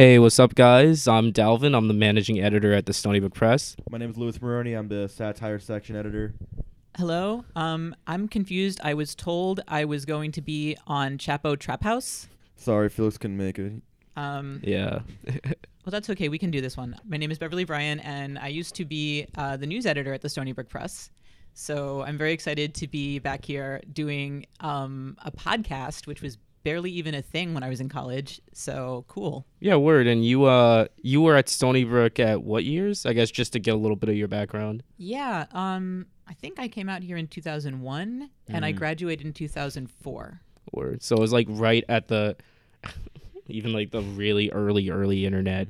Hey, what's up, guys? I'm Dalvin. I'm the managing editor at the Stony Brook Press. My name is Louis Maroney. I'm the satire section editor. Hello. Um, I'm confused. I was told I was going to be on Chapo Trap House. Sorry, Felix couldn't make it. Um, Yeah. well, that's okay. We can do this one. My name is Beverly Bryan, and I used to be uh, the news editor at the Stony Brook Press. So I'm very excited to be back here doing um, a podcast, which was barely even a thing when I was in college. So cool. yeah, word. And you uh you were at Stony Brook at what years? I guess just to get a little bit of your background. Yeah. Um, I think I came out here in 2001, and I Mm. graduated in 2004. Word. So it was like right at the even like the really early early internet.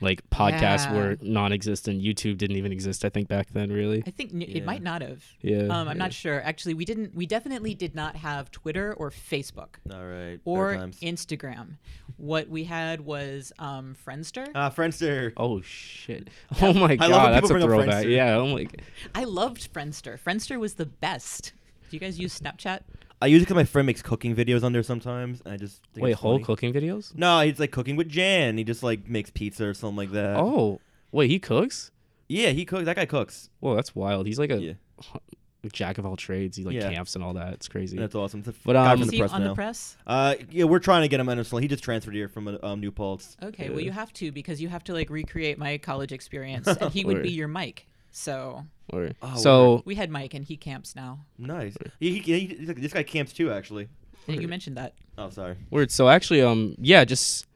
Like podcasts Yeah. were non-existent. YouTube didn't even exist. I think back then, really. I think n- Yeah. it might not have. Yeah. Um, I'm yeah. not sure. Actually, we didn't. We definitely did not have Twitter or Facebook All right. or. Instagram. What we had was um, Friendster. Ah, Friendster. Oh shit! Oh my I love god, that's a people bring throwback. Friendster. Yeah. Oh my. I loved Friendster. Friendster was the best. Do you guys use Snapchat? I use it because my friend makes cooking videos on there sometimes, and I just think Wait, it's whole funny. cooking videos? No, he's like cooking with Jan. He just like makes pizza or something like that. Oh, wait, he cooks? yeah, he cooks. That guy cooks. Whoa, that's wild. He's like a Yeah, jack of all trades. He like Yeah. camps and all that. It's crazy. that's awesome. It's a But, guy um, from Is the he press on now. the press? Uh, yeah, we're trying to get him on his. He just transferred here from uh, um, New Paltz. Okay, well Yeah. you have to because you have to like recreate my college experience, and he would Word. be your Mike. So Or- Oh, so we had Mike, and he camps now. Nice. He, he, he, this guy camps too, actually. And Word. you mentioned that. Oh, sorry. weird. So actually, um, yeah, just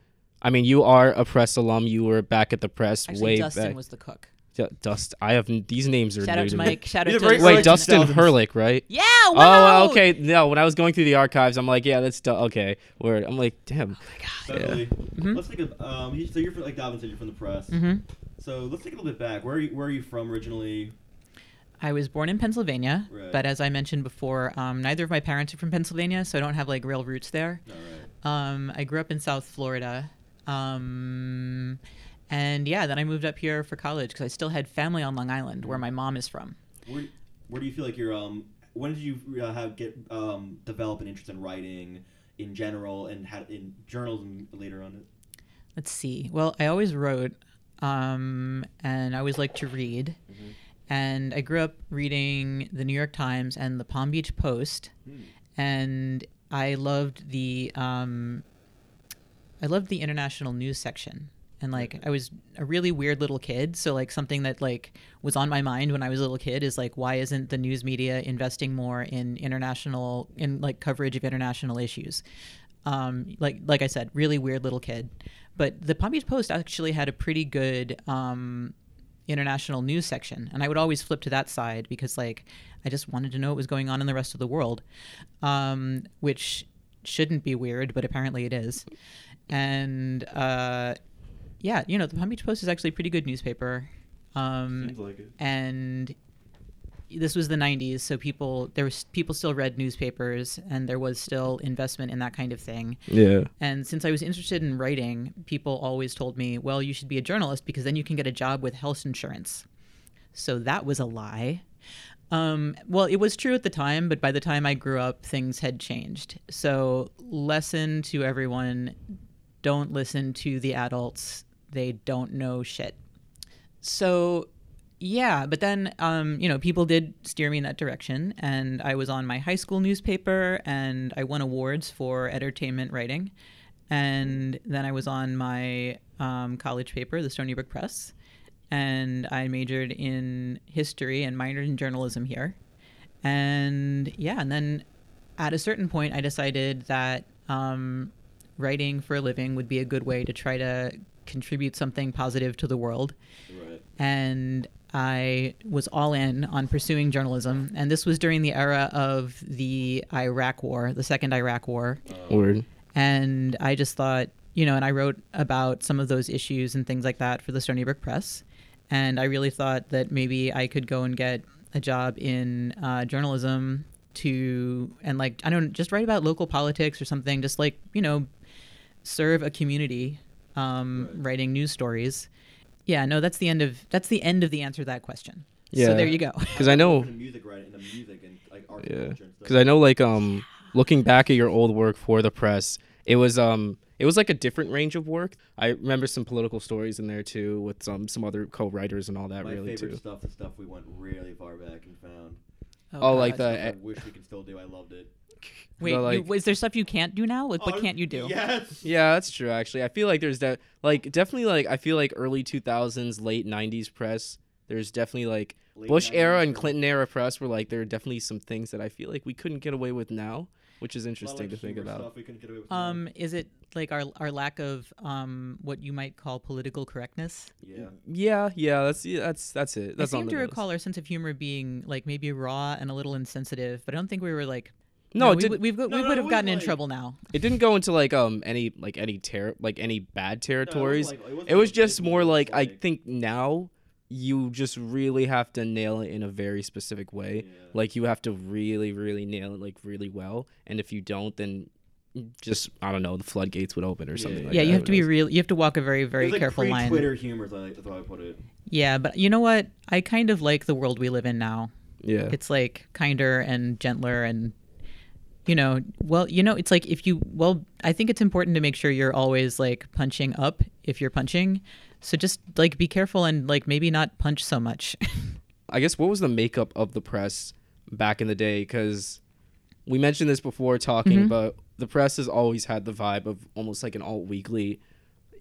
I mean, you are a press alum. You were back at the press Actually, way Dustin back. was the cook. D- Dust. I have these names are Shout new out to me. Mike. Shout out are very to early Wait, Dustin 2000s. Herlick, right? Yeah. Wow. Oh, okay. No, when I was going through the archives, I'm like, yeah, that's du- okay. Word. I'm like, damn. Beverly, Mhm. let's think of um. you- So you're from like Dalvin said, you're from the press. hmm So let's take a little bit back. Where are you, where are you from originally? I was born in Pennsylvania, Right. but as I mentioned before, um, neither of my parents are from Pennsylvania, so I don't have like real roots there. All right. Um, I grew up in South Florida, um, and yeah, then I moved up here for college because I still had family on Long Island, where my mom is from. Where, where do you feel like you're um? When did you uh, have get um develop an interest in writing in general and had in journalism later on? Let's see. Well, I always wrote, um, and I always liked to read, Mhm. and I grew up reading the New York Times and the Palm Beach Post. Hmm. and I loved the um, I loved the international news section. And like I was a really weird little kid, so like something that like was on my mind when I was a little kid is like why isn't the news media investing more in international in like coverage of international issues? Um, like like I said, really weird little kid. But the Palm Beach Post actually had a pretty good um, international news section and i would always flip to that side because like i just wanted to know what was going on in the rest of the world um, which shouldn't be weird but apparently it is and uh, yeah you know the palm beach post is actually a pretty good newspaper um, Seems like it. and this was the 90s so people there was people still read newspapers and there was still investment in that kind of thing Yeah. and since I was interested in writing, people always told me, well, you should be a journalist because then you can get a job with health insurance. So that was a lie. Um, well, it was true at the time, but by the time I grew up, things had changed. So, lesson to everyone don't listen to the adults, they don't know shit. So, yeah, but then, um, you know, people did steer me in that direction, and I was on my high school newspaper, and I won awards for entertainment writing. And then I was on my um, college paper, the Stony Brook Press, and I majored in history and minored in journalism here. And yeah, and then at a certain point, I decided that um, writing for a living would be a good way to try to contribute something positive to the world Right. and I was all in on pursuing journalism. And this was during the era of the Iraq War, the second Iraq War. Word. And I just thought, you know, and I wrote about some of those issues and things like that for the Stony Brook Press. And I really thought that maybe I could go and get a job in uh, journalism to, and like, I don't just write about local politics or something, just like, you know, serve a community um, Right. writing news stories. Yeah, no, that's the end of that's the end of the answer to that question. Yeah. So there you go. Because I know. Music writing, in the music and like architecture Yeah. Because I know, like, um, looking back at your old work for the press, it was um, it was like a different range of work. I remember some political stories in there too, with some some other co-writers and all that. My really favorite too. stuff, the stuff we went really far back and found. Oh, like God. the- I wish we could still do. I loved it. Wait, the, you- like- is there stuff you can't do now? Like, what Oh, can't you do? Yes. Yeah, that's true. Actually, I feel like there's that like definitely like I feel like early 2000s, late 90s press. There's definitely like Late Bush era and. Clinton era press were like there are definitely some things that I feel like we couldn't get away with now, which is A lot interesting like, to think about. Stuff we couldn't get away with now. Um, is it like our our lack of um what you might call political correctness? yeah. Yeah, yeah, that's yeah, that's that's it. That's I on seem to recall our sense of humor being like maybe raw and a little insensitive, but I don't think we were like. No, it we, didn't- would- we've we no, would it have gotten wasn't in like- trouble now. It didn't go into like um any like any ter- like any bad territories. like- it wasn't it was like just more moves, like I think now you just really have to nail it in a very specific way. Yeah. Like you have to really really nail it like really well, and if you don't, then just I don't know the floodgates would open or something. yeah. like yeah, that. you have to be knows? real. You have to walk a very very like careful line. Twitter humor. is like- That's how I put it. Yeah, but you know what? I kind of like the world we live in now. Yeah. It's like kinder and gentler and you know, well, you know, it's like if you well, I think it's important to make sure you're always like punching up if you're punching. So just like be careful and like maybe not punch so much. I guess what was the makeup of the press back in the day? Because we mentioned this before talking, Mhm. but the press has always had the vibe of almost like an alt weekly.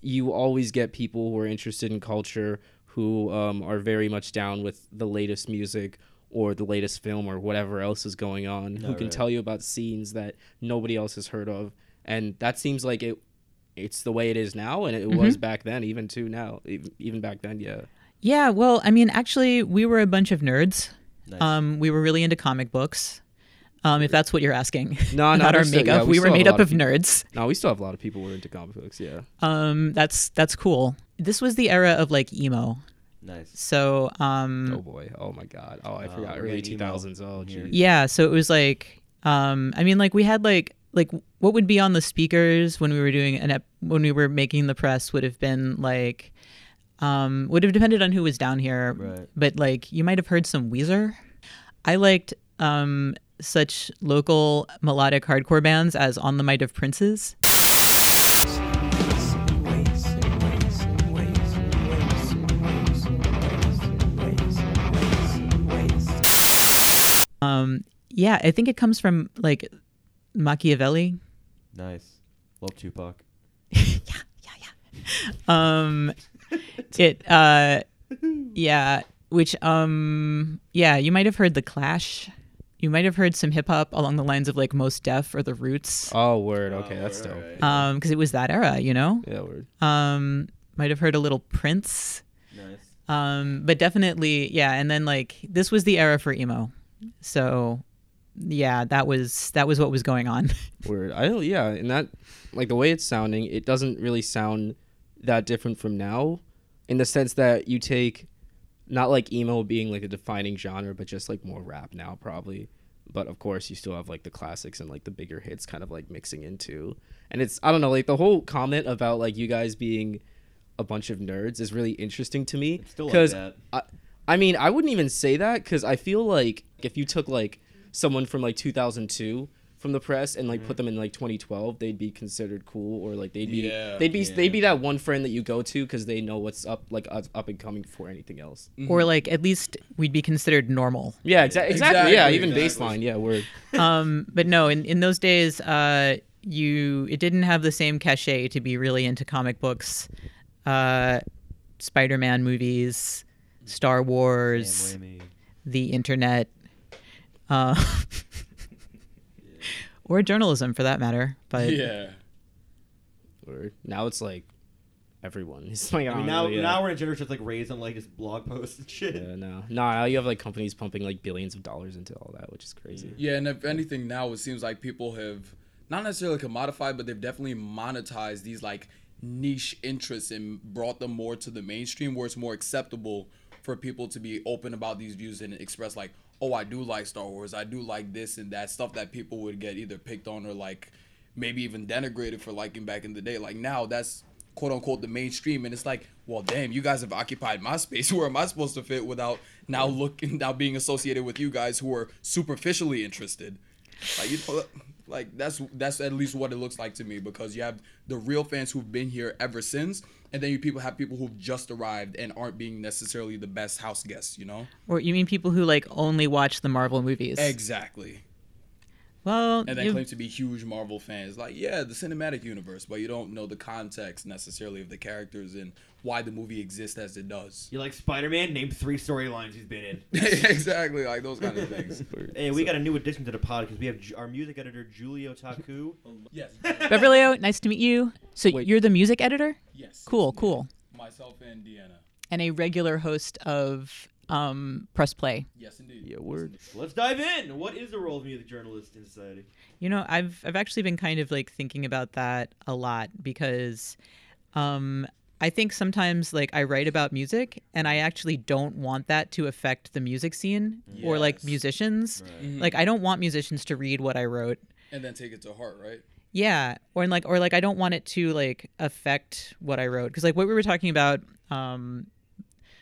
You always get people who are interested in culture who um, are very much down with the latest music or the latest film or whatever else is going on, who Oh, can right. tell you about scenes that nobody else has heard of, and that seems like it. It's the way it is now, and it was back then, even too now, even, even back then, yeah. yeah, well, I mean, actually, we were a bunch of nerds. Nice. Um, we were really into comic books. Um, if that's what you're asking. No, no, about our still- makeup. yeah, we we were made up of of nerds. No, we still have a lot of people who are into comic books, yeah. Um, that's that's cool. This was the era of like emo. Nice. So um, Oh boy. Oh my god. Oh, I Oh, forgot. we're Early two thousands. two emo. Oh geez. Yeah, so it was like um I mean like we had like like what would be on the speakers when we were doing an ep- when we were making the press would have been like um would have depended on who was down here. Right. But like you might have heard some Weezer. I liked um such local melodic hardcore bands as On the Might of Princes. Um yeah, I think it comes from like Machiavelli. Nice. Love Tupac. Yeah, yeah, yeah. Um it uh yeah which um yeah you might have heard the clash you might have heard some hip hop along the lines of like Mos Def or the roots Oh word. Okay, Oh, that's right, dope. right. um because it was that era you know Yeah, word. um might have heard a little prince Nice. um but definitely yeah and then like this was the era for emo so yeah that was that was what was going on Word. I don't. Yeah, and that like the way it's sounding, it doesn't really sound that different from now, in the sense that you take not like emo being like a defining genre, but just like more rap now probably. But of course, you still have like the classics and like the bigger hits kind of like mixing into. And it's I don't know like the whole comment about like you guys being a bunch of nerds is really interesting to me It's still like because that. I, I mean, I wouldn't even say that because I feel like if you took like someone from like 2002 from the press and like Mm-hmm. put them in like 2012, they'd be considered cool or like they'd be Yeah. they'd be Yeah. they'd be that one friend that you go to because they know what's up like up up and coming before anything else. or like at least we'd be considered normal Yeah, exa- exactly. Yeah, even exactly. baseline. Yeah, word. um, but no, in, in those days, uh, you it didn't have the same cachet to be really into comic books, uh, Spider-Man movies, Star Wars, the internet, uh, or journalism for that matter. But yeah. Word. Now it's like everyone. It's like I mean, don't now know, yeah. now we're in a generation that's like raised on like his blog posts and shit. Yeah, no, no. Now you have like companies pumping like billions of dollars into all that, which is crazy. Yeah, and if anything, now it seems like people have not necessarily commodified, but they've definitely monetized these like niche interests and brought them more to the mainstream, where it's more acceptable for people to be open about these views and express like, oh, I do like Star Wars, I do like this and that stuff that people would get either picked on or like maybe even denigrated for liking back in the day. Like now, that's quote unquote the mainstream, and it's like, well, damn, you guys have occupied my space. Where am I supposed to fit without now looking now being associated with you guys who are superficially interested? Like you know, Like that's that's at least what it looks like to me because you have the real fans who've been here ever since, and then you people have people who've just arrived and aren't being necessarily the best house guests, you know? Or you mean people who like only watch the Marvel movies? Exactly. Well, And then you- claim to be huge Marvel fans. Like, yeah, the cinematic universe, but you don't know the context necessarily of the characters and why the movie exists as it does. You like Spider Man? Name three storylines he's been in. exactly, like those kind of things. Hey, we got a new addition to the pod because we have our music editor Julio Taku. Yes. Beverly, nice to meet you. So Wait. you're the music editor Yes. Cool, cool. Myself and Deanna. and a regular host of um, Press Play. Yes, indeed. Yeah, word. Let's dive in. What is the role of music journalist in society? You know, I've I've actually been kind of like thinking about that a lot because um I think sometimes like I write about music and I actually don't want that to affect the music scene or like Yes. musicians. Mhm. Like I don't want musicians to read what I wrote. And then take it to heart, right? Yeah, or like or like I don't want it to like affect what I wrote because like what we were talking about um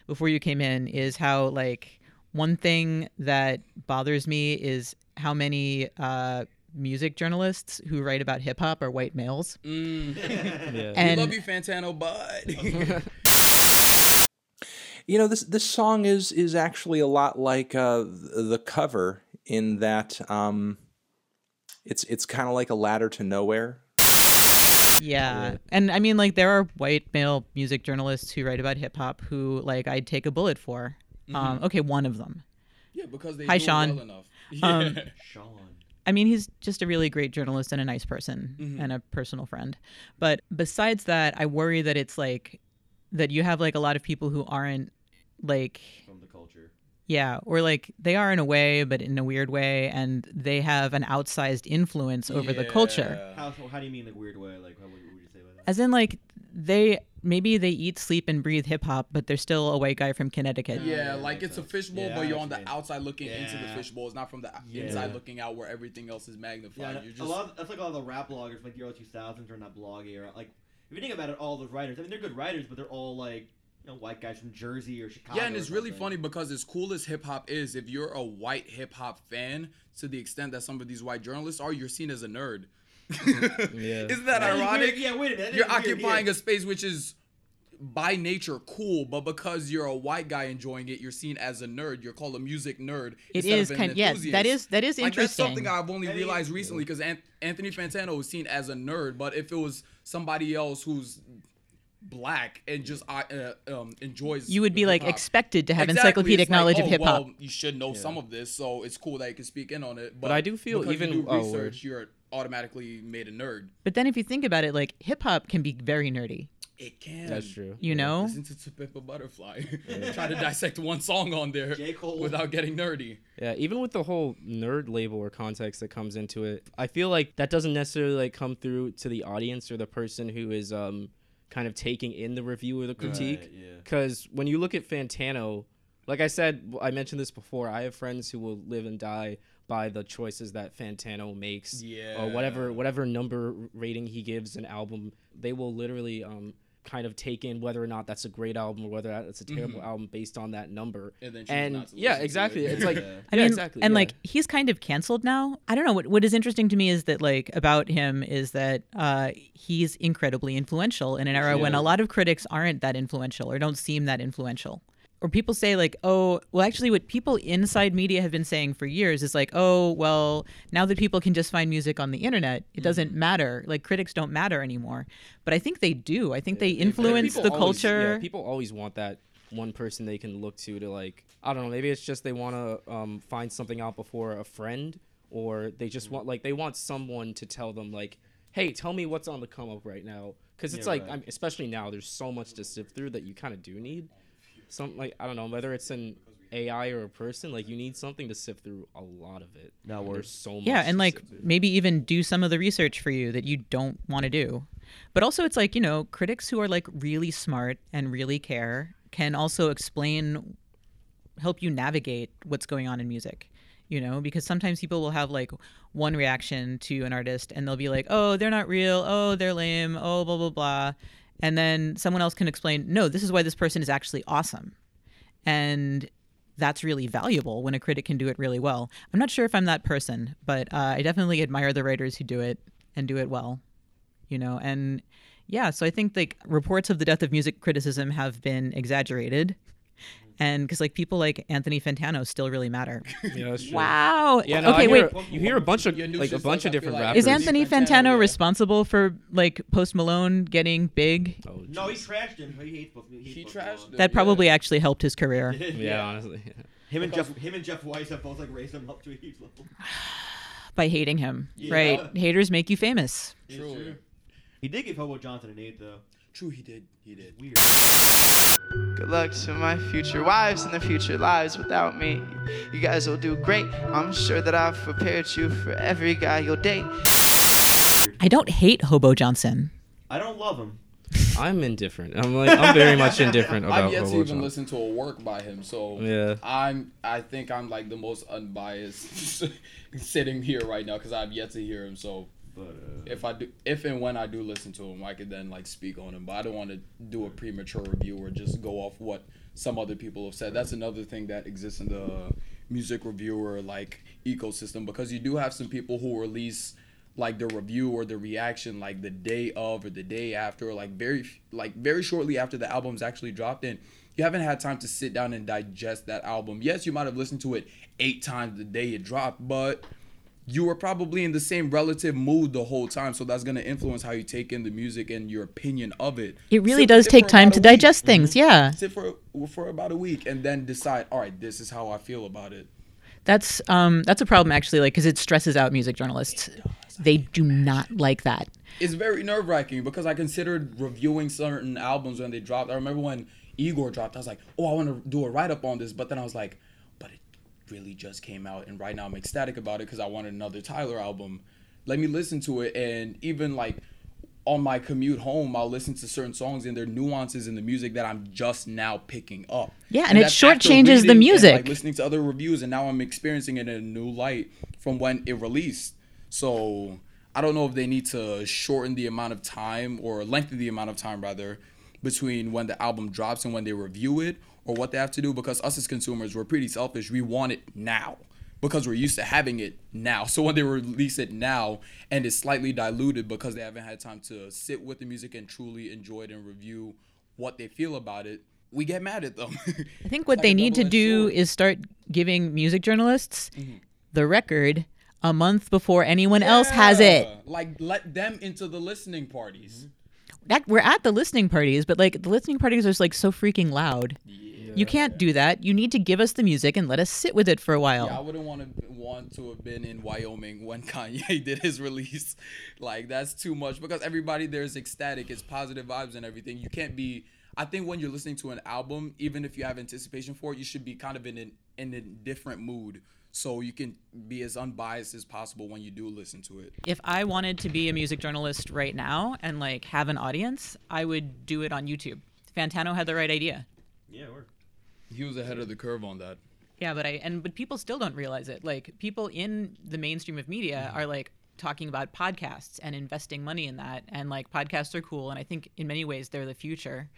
before you came in is how like one thing that bothers me is how many uh music journalists who write about hip hop are white males. Mm. Yeah. we love you, Fantano, but You know, this this song is is actually a lot like uh, the the cover in that um, it's it's kind of like a ladder to nowhere. yeah. And I mean like there are white male music journalists who write about hip hop who like I'd take a bullet for. Um okay, one of them. yeah, because they Hi, do Sean. well enough. Um, Sean. I mean, he's just a really great journalist and a nice person Mhm. and a personal friend. But besides that, I worry that it's like that you have like a lot of people who aren't like From the culture. yeah, or like they are in a way, but in a weird way, and they have an outsized influence over the culture. How, how do you mean like weird way? Like what what would you say about that? As in, like they maybe they eat, sleep, and breathe hip hop, but they're still a white guy from Connecticut. Yeah, Yeah, like it's a sense. fishbowl, Yeah, but you're on the outside looking into the Yeah. fishbowl. It's not from the Yeah. inside looking out where everything else is magnified. Yeah, you're a lot. Of, that's like a lot of the rap bloggers like the early 2000s are not that blog era. Like if you think about it, all those writers. I mean, they're good writers, but they're all like you know white guys from Jersey or Chicago. yeah, and it's really funny because as cool as hip hop is, if you're a white hip hop fan, to the extent that some of these white journalists are, you're seen as a nerd. Yeah. Isn't that That is ironic? Yeah, wait a minute. you're is weird, occupying yeah. a space which is by nature cool, but because you're a white guy enjoying it, you're seen as a nerd. You're called a music nerd. It instead of an kind. Yeah, enthusiast. that is that is Like that's something I've only I mean- realized recently because Anthony Fantano was seen as a nerd, but if it was somebody else who's black and just uh, uh, um, enjoys, you would be like hip-hop. expected to have Exactly, encyclopedic like, knowledge of oh, hip hop. Well, you should know some of this, so it's cool that you can speak in on it. But, I do feel even- you do oh, research, word. you're automatically made a nerd. But then if you think about it, like hip hop can be very nerdy. It can. That's true. You know? Listen to To Pimp a Butterfly. Try to dissect one song on there J. Cole. without getting nerdy. Yeah, even with the whole nerd label or context that comes into it, I feel like that doesn't necessarily like come through to the audience or the person who is um kind of taking in the review or the critique. Right, yeah. Because when you look at Fantano, like I said, I mentioned this before. I have friends who will live and die by the choices that Fantano makes, Yeah. or whatever whatever number rating he gives an album. They will literally um kind of take in whether or not that's a great album or whether that's a terrible album based on that number. And then And not yeah, exactly. it. It's like Yeah. I yeah, exactly. and yeah. like he's kind of canceled now. I don't know what what is interesting to me is that like about him is that uh, he's incredibly influential in an era when a lot of critics aren't that influential or don't seem that influential. Or people say like, oh, well, actually, what people inside media have been saying for years is like, oh, well, now that people can just find music on the internet, it doesn't matter. Like critics don't matter anymore. But I think they do. I think they influence the always- culture. Yeah, people always want that one person they can look to to like I don't know. Maybe it's just they want to um, find something out before a friend, or they just want like they want someone to tell them like, hey, tell me what's on the come up right now. Because it's Yeah, like right. I'm, especially now, there's so much to sift through that you kind of do need some like I don't know whether it's an AI or a person like you need something to sift through a lot of it. That And works. So much. yeah and like maybe even do some of the research for you that you don't want to do but also it's like you know critics who are like really smart and really care can also explain help you navigate what's going on in music you know because sometimes people will have like one reaction to an artist and they'll be like oh they're not real oh they're lame oh blah blah blah and then someone else can explain no this is why this person is actually awesome and that's really valuable when a critic can do it really well. I'm not sure if I'm that person, but uh, I definitely admire the writers who do it and do it well. You know, and yeah, so I think like reports of the death of music criticism have been exaggerated. And because like people like Anthony Fantano still really matter. Yeah, that's true. Wow. Yeah, no, okay, I wait. hear, you hear a bunch of like a bunch of different like- rappers. Is Anthony Fantano, Fantano yeah. responsible for like Post Malone getting big? Oh, No, he jeez. trashed him. He hates both. He, He trashed him. That Yeah. probably actually helped his career. yeah, honestly. Him and Jeff, him and Jeff Weiss have both like raised him up to a huge level. by hating him. Yeah. Right. Haters make you famous. It's True. true. He did give Hobo Johnson an eight though. True, he did. He did. Weird. Good luck to my future wives and their future lives without me. You guys will do great. I'm sure that I've prepared you for every guy you'll date. I don't hate Hobo Johnson. I don't love him. I'm indifferent. I'm like I'm very much indifferent about I've yet to even Johnson. listen to a work by him, so Yeah. I'm. I think I'm like the most unbiased sitting here right now because I've yet to hear him. So Uh, if I do, if and when I do listen to him, I could then like speak on him. But I don't want to do a premature review or just go off what some other people have said. That's another thing that exists in the music reviewer like ecosystem because you do have some people who release like the review or the reaction like the day of or the day after or like very like very shortly after the album's actually dropped in you haven't had time to sit down and digest that album yes you might have listened to it eight times the day it dropped but you were probably in the same relative mood the whole time, so that's gonna influence how you take in the music and your opinion of it. It really Sit does with it take time to a week. Mm-hmm. digest things. Yeah. Sit for for about a week and then decide. All right, this is how I feel about it. That's um that's a problem actually like cuz it stresses out music journalists. They do not like that. It's very nerve wracking because I considered reviewing certain albums when they dropped. I remember when Igor dropped, I was like, oh, I want to do a write up on this, but then I was like, really just came out, and right now I'm ecstatic about it because I wanted another Tyler album. Let me listen to it, and even like on my commute home, I'll listen to certain songs and their nuances in the music that I'm just now picking up. Yeah, and it that's after shortchanges the and, music. like, listening to other reviews, and now I'm experiencing it in a new light from when it released. So I don't know if they need to shorten the amount of time or lengthen the amount of time rather between when the album drops and when they review it, or what they have to do. Because us as consumers, we're pretty selfish. We want it now because we're used to having it now. So when they release it now and it's slightly diluted because they haven't had time to sit with the music and truly enjoy it and review what they feel about it, we get mad at them. I think what they need to do is start giving music journalists Mm-hmm. the record a month before anyone else has it. Like let them into the listening parties. That, we're at the listening parties, but like the listening parties are just like so freaking loud. You can't do that. You need to give us the music and let us sit with it for a while. Yeah, I wouldn't want to want to have been in Wyoming when Kanye did his release. Like that's too much because everybody there is ecstatic. It's positive vibes and everything. You can't be. I think when you're listening to an album, even if you have anticipation for it, you should be kind of in an in a different mood so you can be as unbiased as possible when you do listen to it. if I wanted to be a music journalist right now and like have an audience, I would do it on YouTube. Fantano had the right idea. yeah, we're He was ahead of the curve on that. Yeah, but I and but people still don't realize it. Like people in the mainstream of media are like talking about podcasts and investing money in that and like podcasts are cool and I think in many ways they're the future.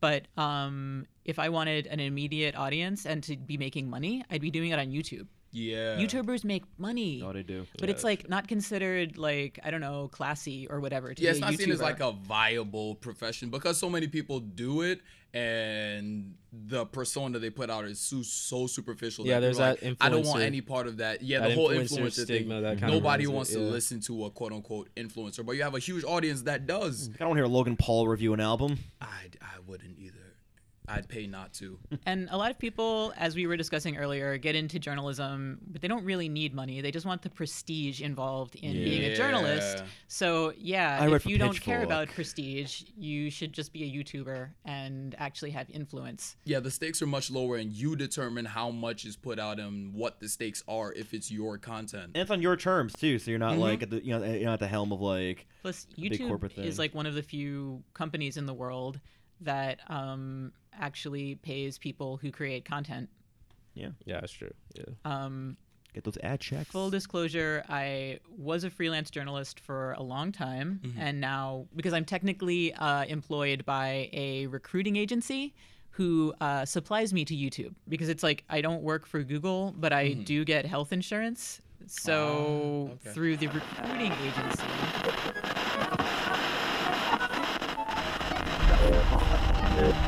But um if I wanted an immediate audience and to be making money, I'd be doing it on YouTube. Yeah. YouTubers make money. oh they do. But it's like not considered like I don't know classy or whatever. To Yeah, be it's a not seen as like a viable profession because so many people do it, and the persona they put out is so, so superficial. Yeah, that there's that like, I don't want any part of that. Yeah, that the whole influencer influencer stigma thing. that kinda Nobody ruins it, wants to yeah. listen to a quote unquote influencer, but you have a huge audience that does. I don't hear Logan Paul review an album. I I wouldn't either. I'd pay not to. And a lot of people, as we were discussing earlier, get into journalism, but they don't really need money. They just want the prestige involved in being a journalist. So, yeah, I if you don't care about prestige, you should just be a YouTuber and actually have influence. Yeah, the stakes are much lower, and you determine how much is put out and what the stakes are if it's your content. And it's on your terms too, so you're not like at the you know you're not at the helm of like Plus, big YouTube corporate thing. is like one of the few companies in the world that um, actually pays people who create content. Yeah, Yeah, that's true. Yeah. Um, get those ad checks. Full disclosure, I was a freelance journalist for a long time, Mm-hmm. and now because I'm technically uh, employed by a recruiting agency, who uh, supplies me to YouTube because it's like I don't work for Google, but I do get health insurance. So okay. through the recruiting agency.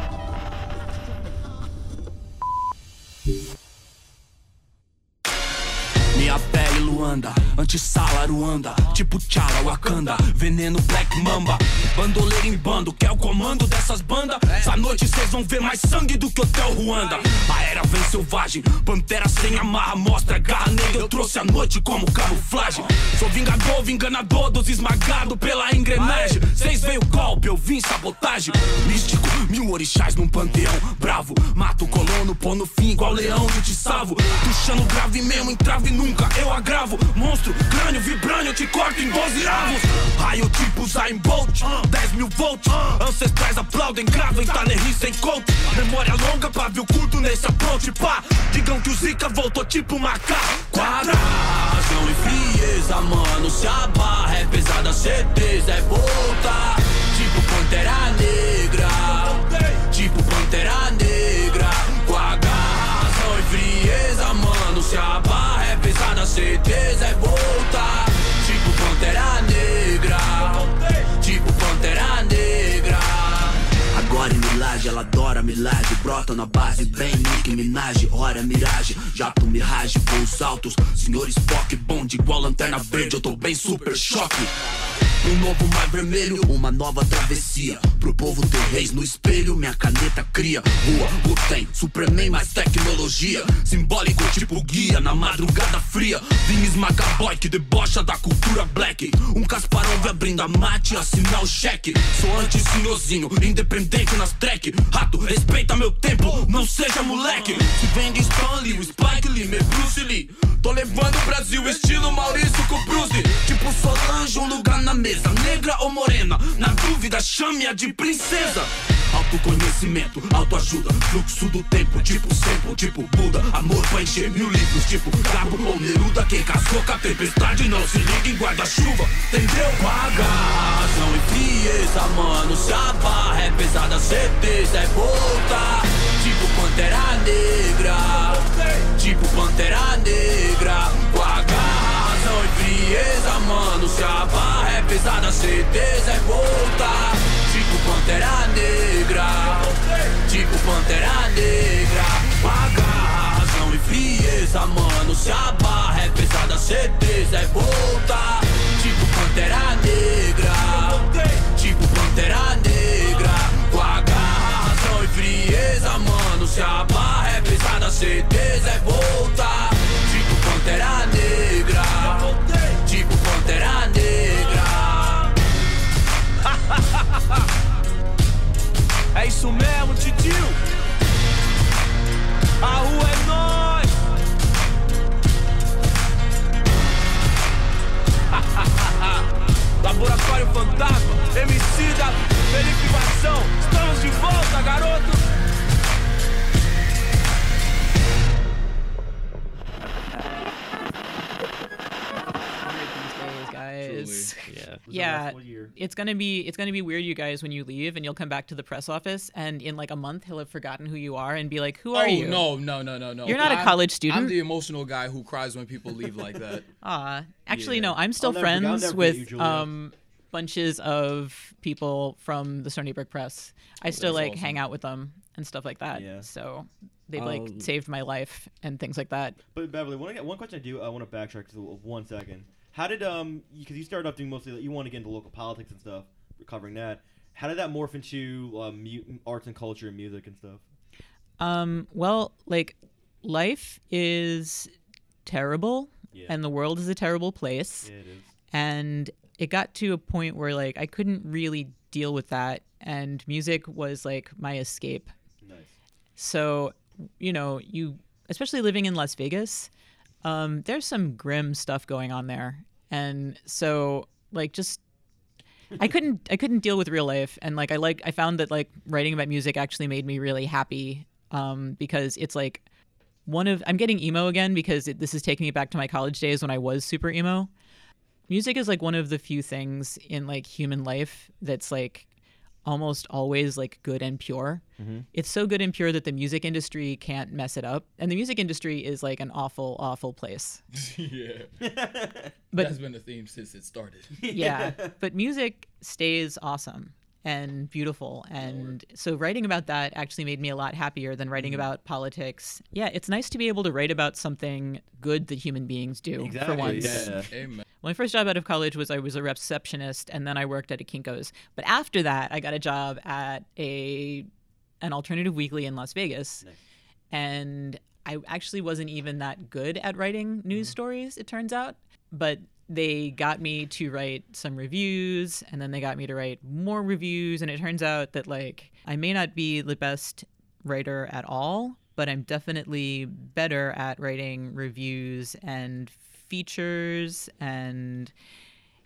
Luanda, antissala Ruanda Tipo Tchala, Wakanda, veneno Black Mamba Bandoleiro em bando, quer o comando dessas bandas? Essa noite cês vão ver mais sangue do que Hotel Ruanda. A era vem selvagem, pantera sem amarra Mostra garra negra, eu trouxe a noite como camuflagem. Sou vingador, vinganador dos esmagados pela engrenagem. Cês veio golpe, eu vim sabotagem. Místico, mil orixás num panteão Bravo, mato o colono, pô no fim igual leão de te salvo. Puxando grave mesmo, entrave nunca, eu agravo. Monstro, crânio, vibrânio, eu te corto em 12 avos. Raio tipo Zayn Bolt, 10 mil volts. Ancestrais aplaudem, gravem, talerri sem coach Memória longa, pavio curto nesse approach, pá. Digam que o Zika voltou tipo macaco Quadra, razão e frieza, mano Se a barra é pesada, certeza é voltar Tipo Pantera Negra. Tipo Pantera Negra. Com a e frieza, mano Se a barra é pesada, certeza é voltar Ela adora milagre. Brota na base, bem Nick Minaj Hora miragem, jato mirage Voos altos, senhor Spock Bonde igual lanterna verde, eu tô bem super choque um novo mar vermelho, uma nova travessia. Pro povo ter reis no espelho, minha caneta cria. Rua, o tem, Superman mais tecnologia. Simbólico tipo guia na madrugada fria. Vim esmagar boy que debocha da cultura black. Um Kasparov abrindo a mate, assinar o cheque. Sou anti-senhorzinho, independente nas track. Rato, respeita meu tempo, não seja moleque. Se vem de Stanley, o Spike Lee, meu Bruce Lee. Tô levando o Brasil estilo Maurício com Bruce. Tipo Solange, um lugar na mesa Negra ou morena, na dúvida chame-a de princesa. Autoconhecimento, autoajuda, fluxo do tempo Tipo sempre, tipo Buda. Amor pra encher mil livros, tipo Cabo ou Neruda. Quem casou com a tempestade não se liga em guarda-chuva. Entendeu? Paga. E frieza, mano Se a barra é pesada, certeza é voltar Tipo Pantera Negra. Tipo Pantera Negra frieza, mano Se a barra é pesada, certeza é voltar Tipo Pantera Negra Tipo Pantera Negra. Com a garra, razão e frieza, mano Se a barra é pesada, certeza é voltar Tipo Pantera Negra Tipo Pantera Negra. Com a garra, razão e frieza, mano Se a barra é pesada, certeza é voltar É isso mesmo, titio. A rua é nós. Laboratório Fantasma, MC da Verificação. Estamos de volta, garoto Weird these days, guys. Yeah. Was Yeah, last one year? it's gonna be it's gonna be weird, you guys, when you leave and you'll come back to the press office, and in like a month he'll have forgotten who you are and be like, "Who Oh are you?" no, no, no, no, no. You're not a I'm- college student. I'm the emotional guy who cries when people leave like that. Aw, actually, Yeah. no. I'm still I'll friends never forget you, with um bunches of people from the Stony Brook Press. I still like awesome. hang out with them and stuff like that. Yeah. So they've like Um, saved my life and things like that. But Beverly, one, one question I do, I want to backtrack to one second. How did um, because you started off doing mostly, you want to get into local politics and stuff, covering that. How did that morph into um, arts and culture and music and stuff? Um, well, like life is terrible Yeah. and the world is a terrible place. Yeah, it is. and it got to a point where like I couldn't really deal with that and music was like my escape. Nice. So, you know, you especially living in Las Vegas, um, there's some grim stuff going on there. And so like just I couldn't I couldn't deal with real life and like I like I found that like writing about music actually made me really happy um, because it's like one of I'm getting emo again because it, this is taking me back to my college days when I was super emo. Music is like one of the few things in like human life that's like almost always like good and pure. Mm-hmm. It's so good and pure that the music industry can't mess it up. And the music industry is like an awful, awful place. yeah. But- That's been the theme since it started. yeah but music stays awesome and beautiful. And so writing about that actually made me a lot happier than writing mm-hmm. about politics. Yeah it's nice to be able to write about something good that human beings do Exactly, for once. yeah. Amen. my first job out of college was i was a receptionist and then i worked at a Kinko's. But after that i got a job at a an alternative weekly in las vegas. And I actually wasn't even that good at writing news mm-hmm. stories, it turns out. But they got me to write some reviews, and then they got me to write more reviews. And it turns out that, like, I may not be the best writer at all, but I'm definitely better at writing reviews and features and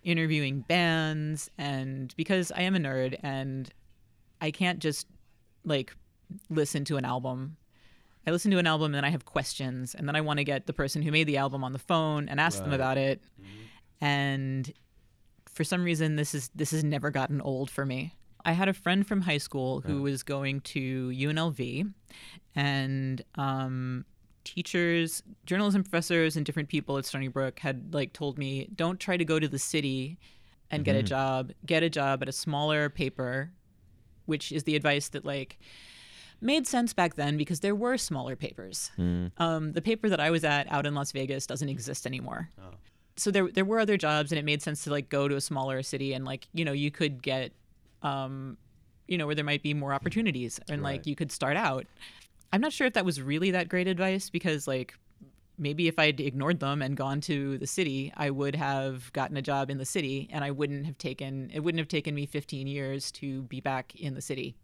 interviewing bands. And because I am a nerd and I can't just, like, listen to an album I listen to an album and then I have questions, and then I want to get the person who made the album on the phone and ask them about it. Mm-hmm. And for some reason, this is this has never gotten old for me. I had a friend from high school who was going to UNLV, and um, teachers, journalism professors, and different people at Stony Brook had like told me, don't try to go to the city and get a job. Get a job at a smaller paper, which is the advice that like made sense back then because there were smaller papers. Um, the paper that I was at out in Las Vegas doesn't exist anymore. So there there were other jobs, and it made sense to like go to a smaller city and like you know you could get, um, you know where there might be more opportunities and like you could start out. I'm not sure if that was really that great advice because like maybe if I'd ignored them and gone to the city, I would have gotten a job in the city and I wouldn't have taken it wouldn't have taken me 15 years to be back in the city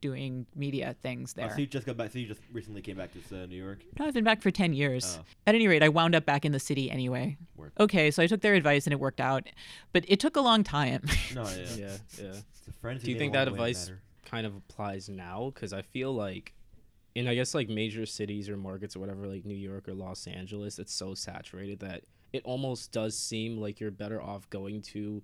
doing media things Oh, there. so you just got back. So you just recently came back to uh, New York. No, I've been back for 10 years. Oh. At any rate, I wound up back in the city anyway. Word. Okay, so I took their advice and it worked out, but it took a long time. No, yeah. Yeah, yeah. The friends Do you think that advice matter. kind of applies now? Because I feel like, in I guess like major cities or markets or whatever, like New York or Los Angeles, it's so saturated that it almost does seem like you're better off going to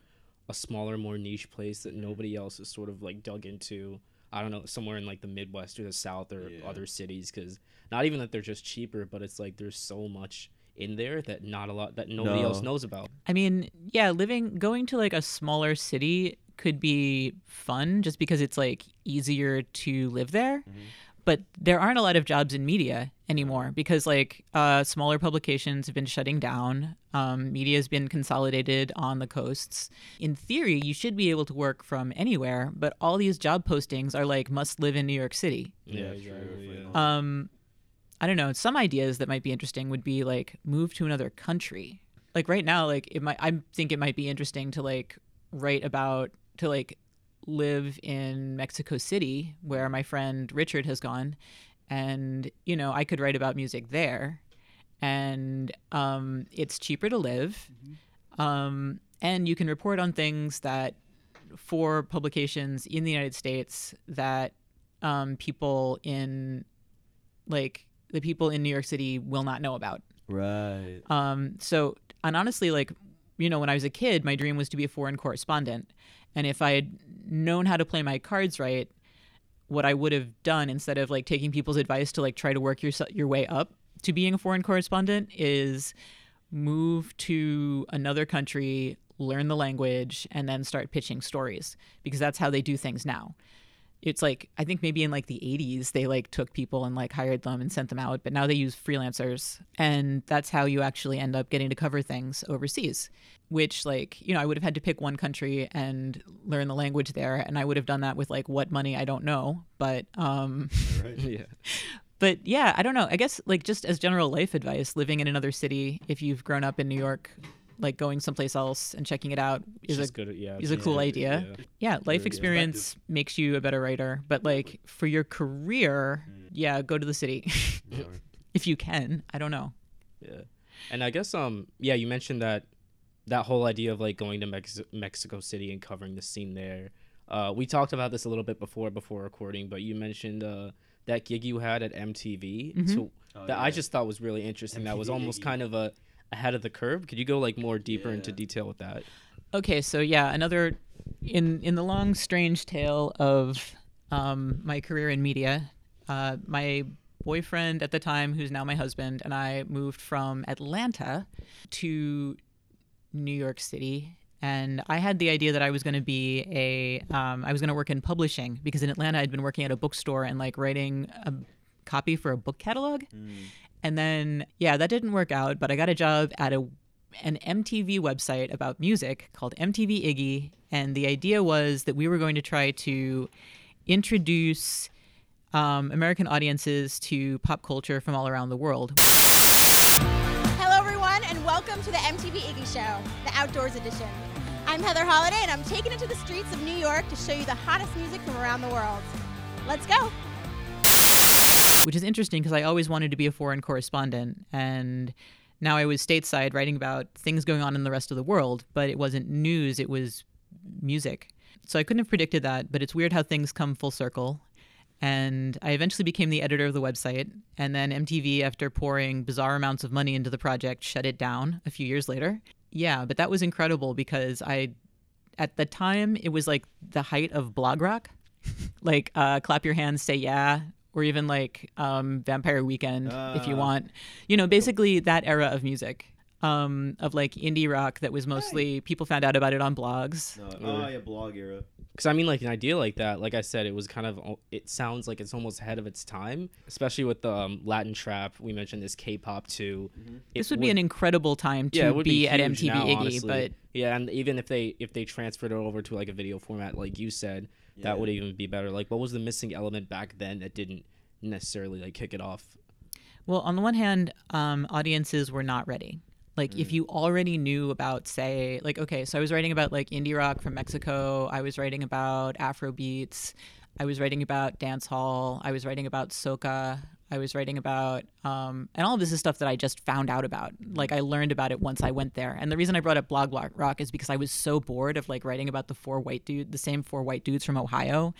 a smaller, more niche place that nobody else is sort of like dug into. I don't know, somewhere in like the Midwest or the South or Yeah. other cities, because not even that they're just cheaper, but it's like there's so much in there that not a lot that nobody else knows about. I mean, yeah, living going to like a smaller city could be fun just because it's like easier to live there. Mm-hmm. But there aren't a lot of jobs in media anymore because like uh, smaller publications have been shutting down. Um, media has been consolidated on the coasts. In theory, you should be able to work from anywhere, but all these job postings are like must live in New York City. Yeah, true, yeah. Um, I don't know. Some ideas that might be interesting would be like move to another country. Like right now, like it might. I think it might be interesting to like write about to like live in Mexico City, where my friend Richard has gone, and you know I could write about music there, and um, it's cheaper to live, um, and you can report on things that for publications in the United States that um, people in like the people in New York City will not know about. Right. Um, so, and honestly, like, you know, when I was a kid, my dream was to be a foreign correspondent. And if I had known how to play my cards right, what I would have done instead of like taking people's advice to like try to work your your way up to being a foreign correspondent is move to another country, learn the language, and then start pitching stories because that's how they do things now. It's like I think maybe in like the 80s they like took people and like hired them and sent them out, but now they use freelancers and that's how you actually end up getting to cover things overseas. Which like, you know, I would have had to pick one country and learn the language there and I would have done that with like what money I don't know, but um Right. yeah. but yeah, I don't know. I guess like just as general life advice, living in another city if you've grown up in New York, like going someplace else and checking it out It's is a just good. Yeah, is a it's cool good, idea. yeah. yeah, life Good experience makes you a better writer, but like for your career, yeah, go to the city if you can. I don't know. Yeah, and I guess um yeah, you mentioned that that whole idea of like going to Mex- Mexico City and covering the scene there. Uh, we talked about this a little bit before before recording, but you mentioned uh, that gig you had at MTV. So Oh, that I just thought was really interesting. that was almost kind of a ahead of the curve. Could you go like more deeper into detail with that? Okay, so yeah, another in in the long strange tale of um, my career in media. Uh, my boyfriend at the time, who's now my husband, and I moved from Atlanta to New York City. And I had the idea that I was going to be a, um, I was going to work in publishing because in Atlanta I'd been working at a bookstore and like writing a copy for a book catalog. And then, yeah, that didn't work out, but I got a job at a an MTV website about music called MTV Iggy, and the idea was that we were going to try to introduce um, American audiences to pop culture from all around the world. Hello, everyone, and welcome to the MTV Iggy Show, the Outdoors Edition. I'm Heather Holiday, and I'm taking it to the streets of New York to show you the hottest music from around the world. Let's go. Which is interesting because I always wanted to be a foreign correspondent. And now I was stateside writing about things going on in the rest of the world, but it wasn't news, it was music. So I couldn't have predicted that, but it's weird how things come full circle. And I eventually became the editor of the website. And then MTV, after pouring bizarre amounts of money into the project, shut it down a few years later. Yeah, but that was incredible because I, at the time, it was like the height of blog rock. like uh, clap your hands, say yeah, or even like um, Vampire Weekend, if you Ah. want. You know, basically that era of music, um, of like indie rock that was mostly people found out about it on blogs. No, oh yeah, blog era. Because I mean, like an idea like that, like I said, it was kind of. It sounds like it's almost ahead of its time, especially with the um, Latin trap. We mentioned this K-pop too. It This would be an incredible time to yeah, be, be, at MTV now, Iggy, honestly. but yeah, and even if they if they transferred it over to like a video format, like you said, Yeah. that would even be better. Like, what was the missing element back then that didn't necessarily like kick it off? Well, on the one hand, um, audiences were not ready. Like, Mm. if you already knew about, say, like, okay, so I was writing about like indie rock from Mexico, I was writing about Afro beats, I was writing about dance hall, I was writing about soca, I was writing about, um, and all of this is stuff that I just found out about. Like, I learned about it once I went there. And the reason I brought up Blog Rock is because I was so bored of like writing about the four white dude, the same four white dudes from Ohio,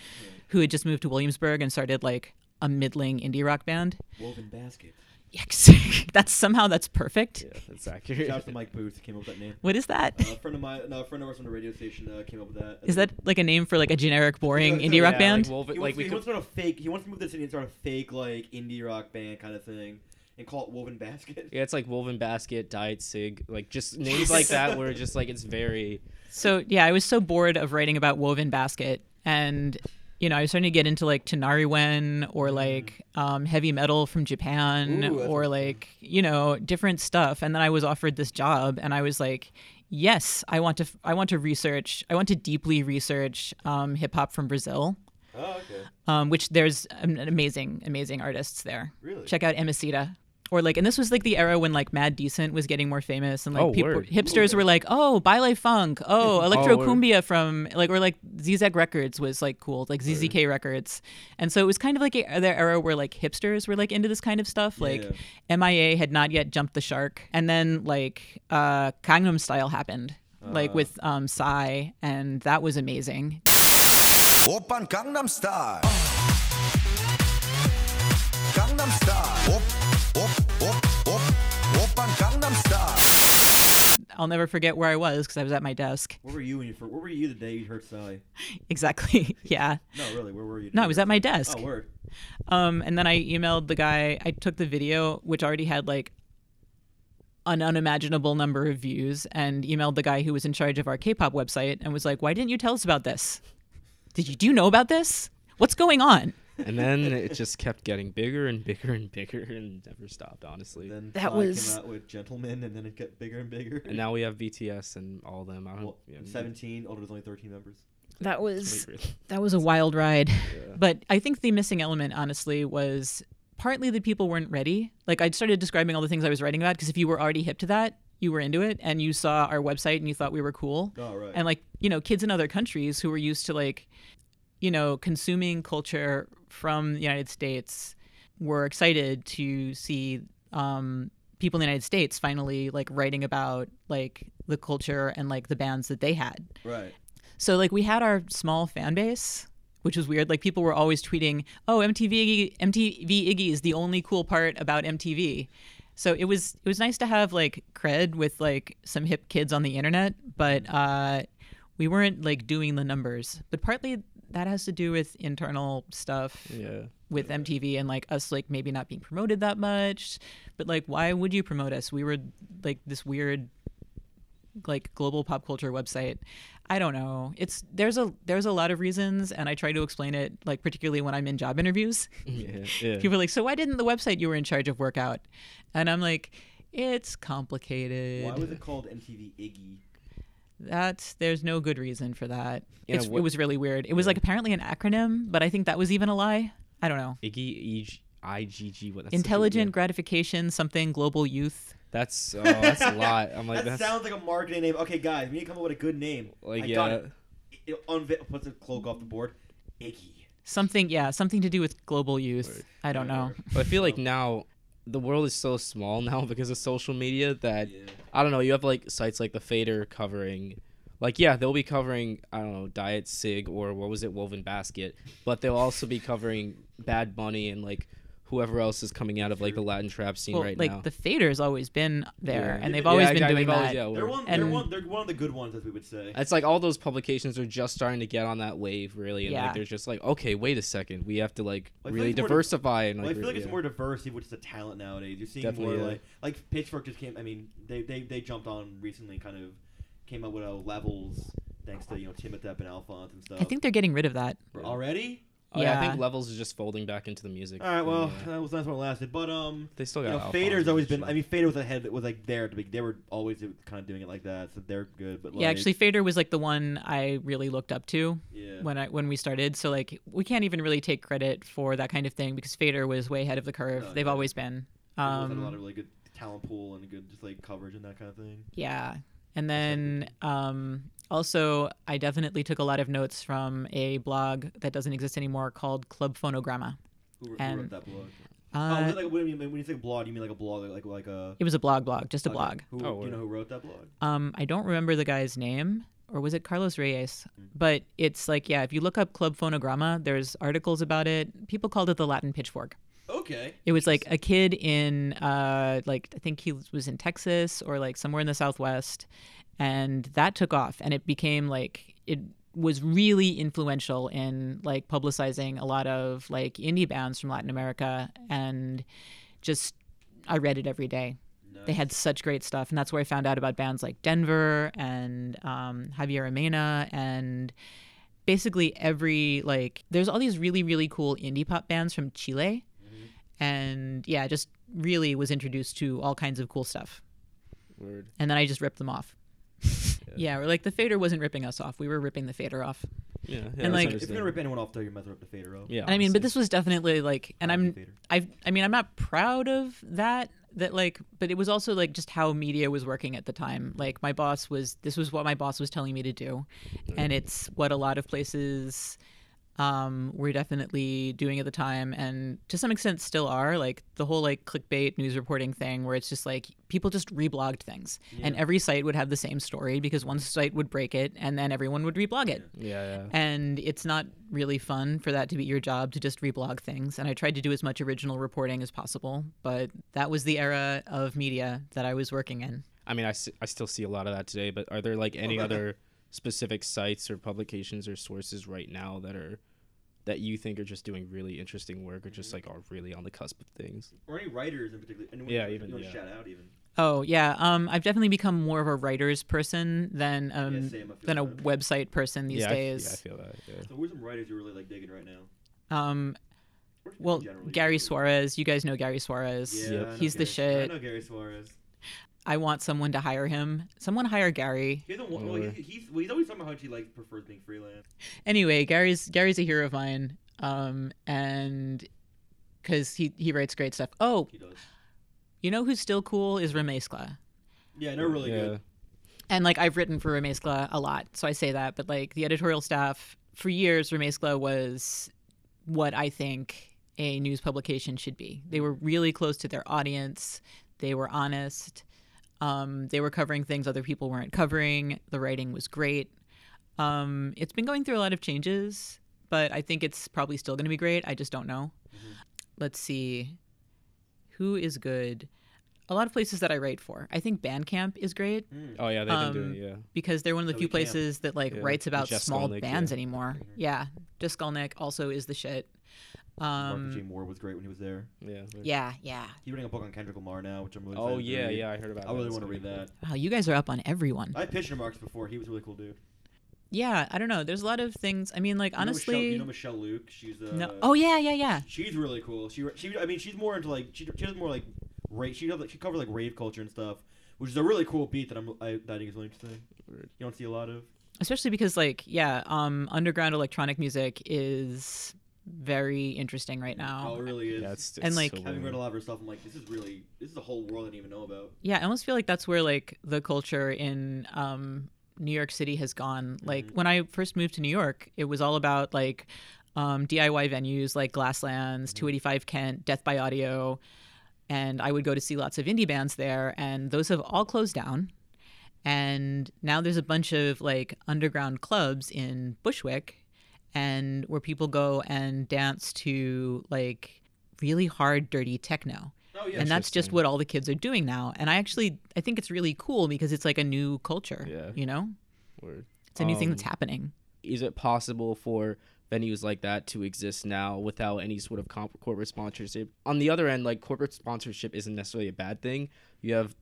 who had just moved to Williamsburg and started like a middling indie rock band. Woven basket. Yes, that's somehow that's perfect. Yeah, that's accurate. Shout out to Mike Booth came up with that name. What is that? Uh, a friend of mine, no, a friend of ours on the radio station uh, came up with that. Is that like a name for like a generic, boring Yeah, indie rock yeah, band? Like, Wolven- He like wants, we he could, wants to start a fake. He wants to move this city and start a fake like indie rock band kind of thing, and call it Woven Basket. yeah, it's like Woven Basket, Diet Sig, like just names like that where just like it's very so yeah, I was so bored of writing about Woven Basket, and you know, I was starting to get into like Tinariwen or like um, heavy metal from Japan Ooh, or like you know different stuff. And then I was offered this job, and I was like, yes, I want to. I want to research. I want to deeply research um, hip hop from Brazil. Oh, okay. um, which there's amazing, amazing artists there. Really? Check out Emicida or like and this was like the era when like Mad Decent was getting more famous and like oh, people word. hipsters were like, "Oh, Baile Funk. Oh, oh Electro oh, Cumbia from like or like Zizek Records was like cool, like ZZK word. Records." And so it was kind of like a, the era where like hipsters were like into this kind of stuff. Like yeah. MIA had not yet jumped the shark. And then like uh Gangnam Style happened. Uh. Like ah. with um Psy and that was amazing. Oppa Gangnam Style. I'll never forget where I was because I was at my desk. Where were you when you first, Where were you the day you heard Sally? Exactly. yeah. No, really. Where were you? No, I was at my desk. Oh, word. Um, and then I emailed the guy. I took the video, which already had like an unimaginable number of views, and emailed the guy who was in charge of our K-pop website and was like, "Why didn't you tell us about this? Did you do you know about this? What's going on?" And then it just kept getting bigger and bigger and bigger and never stopped honestly Then That was- came out with Gentlemen, and then it got bigger and bigger. and now we have bts and all of them i don't well, yeah, 17. Older was only 13 members. That was that was a wild ride. But I think the missing element, honestly, was partly that people weren't ready. Like I started describing all the things I was writing about because if you were already hip to that, you were into it, and you saw our website and you thought we were cool. Oh, right. And like you know, kids in other countries who were used to like, you know, consuming culture from the United States were excited to see um, people in the United States finally like writing about like the culture and like the bands that they had. Right. So like we had our small fan base, which was weird. Like people were always tweeting, "Oh, MTV Iggy, MTV Iggy is the only cool part about MTV." So it was it was nice to have like cred with like some hip kids on the internet, but uh, we weren't like doing the numbers. But partly that has to do with internal stuff Yeah. with MTV and like us like maybe not being promoted that much. But like why would you promote us? We were like this weird like global pop culture website. I don't know. It's there's a there's a lot of reasons and I try to explain it like particularly when I'm in job interviews. Yeah. yeah. People are like, "So why didn't the website you were in charge of work out?" And I'm like, "It's complicated." Why was it called MTV Iggy? That there's no good reason for that. Yeah, it's, what- it was really weird. It was like apparently an acronym, but I think that was even a lie. I don't know. Iggy E G- IGG. What? That's Intelligent gratification, something global youth. That's oh, that's a lot. I'm like that that's sounds like a marketing name. Okay, guys, we need to come up with a good name. like I yeah. got it. It unve- puts a cloak off the board. Iggy. Something, yeah, something to do with global youth. I don't know. But I feel like now the world is so small now because of social media that I don't know. You have like sites like the Fader covering, like yeah, they'll be covering I don't know Diet Sig or what was it Woven Basket, but they'll also be covering Bad Bunny and like whoever else is coming out of like the Latin trap scene Well, right like now. Like the Fader's always been there, Yeah. and they've Yeah, always yeah, been they've doing always- that. yeah, They're we're- one. They're And- one. They're one of the good ones, as we would say. It's like all those publications are just starting to get on that wave, really, and Yeah. like they're just like, okay, wait a second, we have to like I feel really like it's more di- diversify and Well, I feel like re- it's yeah. more diversity, which is a talent nowadays. You're seeing Definitely, more yeah. like like Pitchfork just came. I mean, they they they jumped on recently, kind of came up with uh, levels thanks to you know Timotep and Alphonse and stuff. I think they're getting rid of that. already. Oh, yeah. I think Levels is just folding back into the music. All right, well, Yeah. that was that's what lasted. But um, They still you got know, Fader's always been. I mean, Fader was ahead. Was like there to be. They were always kind of doing it like that, so they're good. But like, Yeah, actually, Fader was like the one I really looked up to Yeah. when I when we started. So like, we can't even really take credit for that kind of thing because Fader was way ahead of the curve. Oh, They've yeah. always been. they both had a lot Um, of really good talent pool and good just like coverage and that kind of thing. yeah, and then um, also I definitely took a lot of notes from a blog that doesn't exist anymore called Club Fonograma. Who, who And, wrote that blog? Uh, oh, is it like, what do you mean, when you say blog, you mean like a blog, like like a it was a blog, blog, just a okay. blog. Who, Oh, do you know who wrote that blog? Um, I don't remember the guy's name, or was it Carlos Reyes? Mm. But it's like, yeah, if you look up Club Fonograma, there's articles about it. People called it the Latin pitchfork. Okay. It was like a kid in, uh, like I think he was in Texas or like somewhere in the Southwest, and that took off, and it became like it was really influential in like publicizing a lot of like indie bands from Latin America, and just I read it every day. They had such great stuff, and that's where I found out about bands like Denver and um, Javiera Mena and basically every like there's all these really really cool indie pop bands from Chile. And yeah just really was introduced to all kinds of cool stuff. Word. and then I just ripped them off yeah, we're like the fader wasn't ripping us off. We were ripping the fader off. Yeah, yeah And, like- If you're gonna rip anyone off, though, your mother as well rip the fader off. yeah, and I mean but this was definitely like and I'm Fader. I I mean I'm not proud of that that like but it was also like just how media was working at the time. Like my boss was this was what my boss was telling me to do. And it's what a lot of places um, were definitely doing at the time and to some extent still are like the whole like clickbait news reporting thing where it's just like people just reblogged things and every site would have the same story because one site would break it and then everyone would reblog it yeah, yeah. and it's not really fun for that to be your job to just reblog things and i tried to do as much original reporting as possible but that was the era of media that i was working in I mean, I, s- I still see a lot of that today. But are there like any other specific sites or publications or sources right now that are that you think are just doing really interesting work or just like are really on the cusp of things? Or any writers in particular. Anyone Yeah, even, yeah. shout out even. oh yeah um, i've definitely become more of a writer's person than um, Yeah, same, than a that. website person these yeah, I f- days yeah, I feel that. Yeah. So who's some writers you're really like digging right now? um, well gary suarez you guys know gary suarez Yeah, Yep. I know he's the Gary- I know Gary Suarez. I want someone to hire him someone hire gary He's, a, well, well, Or- he, he's, well, he's always talking about how he like prefers being freelance. anyway, Gary's Gary's a hero of mine, um, and because he he writes great stuff. Oh, He does. you know who's still cool is Remezcla, Yeah, they're really yeah. good. and like I've written for Remezcla a lot, so I say that. But like the editorial staff for years, Remezcla was what I think a news publication should be. They were really close to their audience. They were honest. Um, they were covering things other people weren't covering. The writing was great. Um, it's been going through a lot of changes, but I think it's probably still going to be great. I just don't know. Let's see. Who is good? a lot of places that I write for. I think Bandcamp is great Oh yeah, they've been Um, doing it. Yeah. because they're one of the Oh, few we can't. places that like Yeah, writes about Jes small Skolnik, bands yeah. anymore. Yeah, Diskulnik also is the shit. Marcus Um, J. Moore was great when he was there. Yeah. yeah, yeah. He's reading a book on Kendrick Lamar now, which I'm really Oh excited to yeah, read. yeah. I heard about. I really that. want to It's read gonna that. Wow, you guys are up on everyone. I pitched him Marcus before. He was a really cool dude. Yeah, I don't know. There's a lot of things. I mean, like You know Michelle, honestly, you know Michelle Lhooq. She's uh, no. Oh yeah, yeah, yeah. she's really cool. She she I mean she's more into like she, she does more like rave. She does like she covers like rave culture and stuff, which is a really cool beat that I'm I, that I think is really interesting. You don't see a lot of. Especially because like yeah, um, underground electronic music is very interesting right now. Oh, it really is. Yeah, it's, And, like- so Having read a lot of her stuff, I'm like, this is really this is a whole world I didn't even know about. Yeah, I almost feel like that's where like the culture in um, New York City has gone. Like when I first moved to New York, it was all about like um, DIY venues like Glasslands, 285 Kent, Death by Audio, and I would go to see lots of indie bands there, and those have all closed down. And now there's a bunch of like underground clubs in Bushwick, and where people go and dance to like really hard, dirty techno Oh yeah. and that's just what all the kids are doing now and i actually i think it's really cool because it's like a new culture Yeah. you know Word. it's a new thing that's Um, happening Is it possible for venues like that to exist now without any sort of comp- corporate sponsorship? On the other end, like corporate sponsorship isn't necessarily a bad thing. You have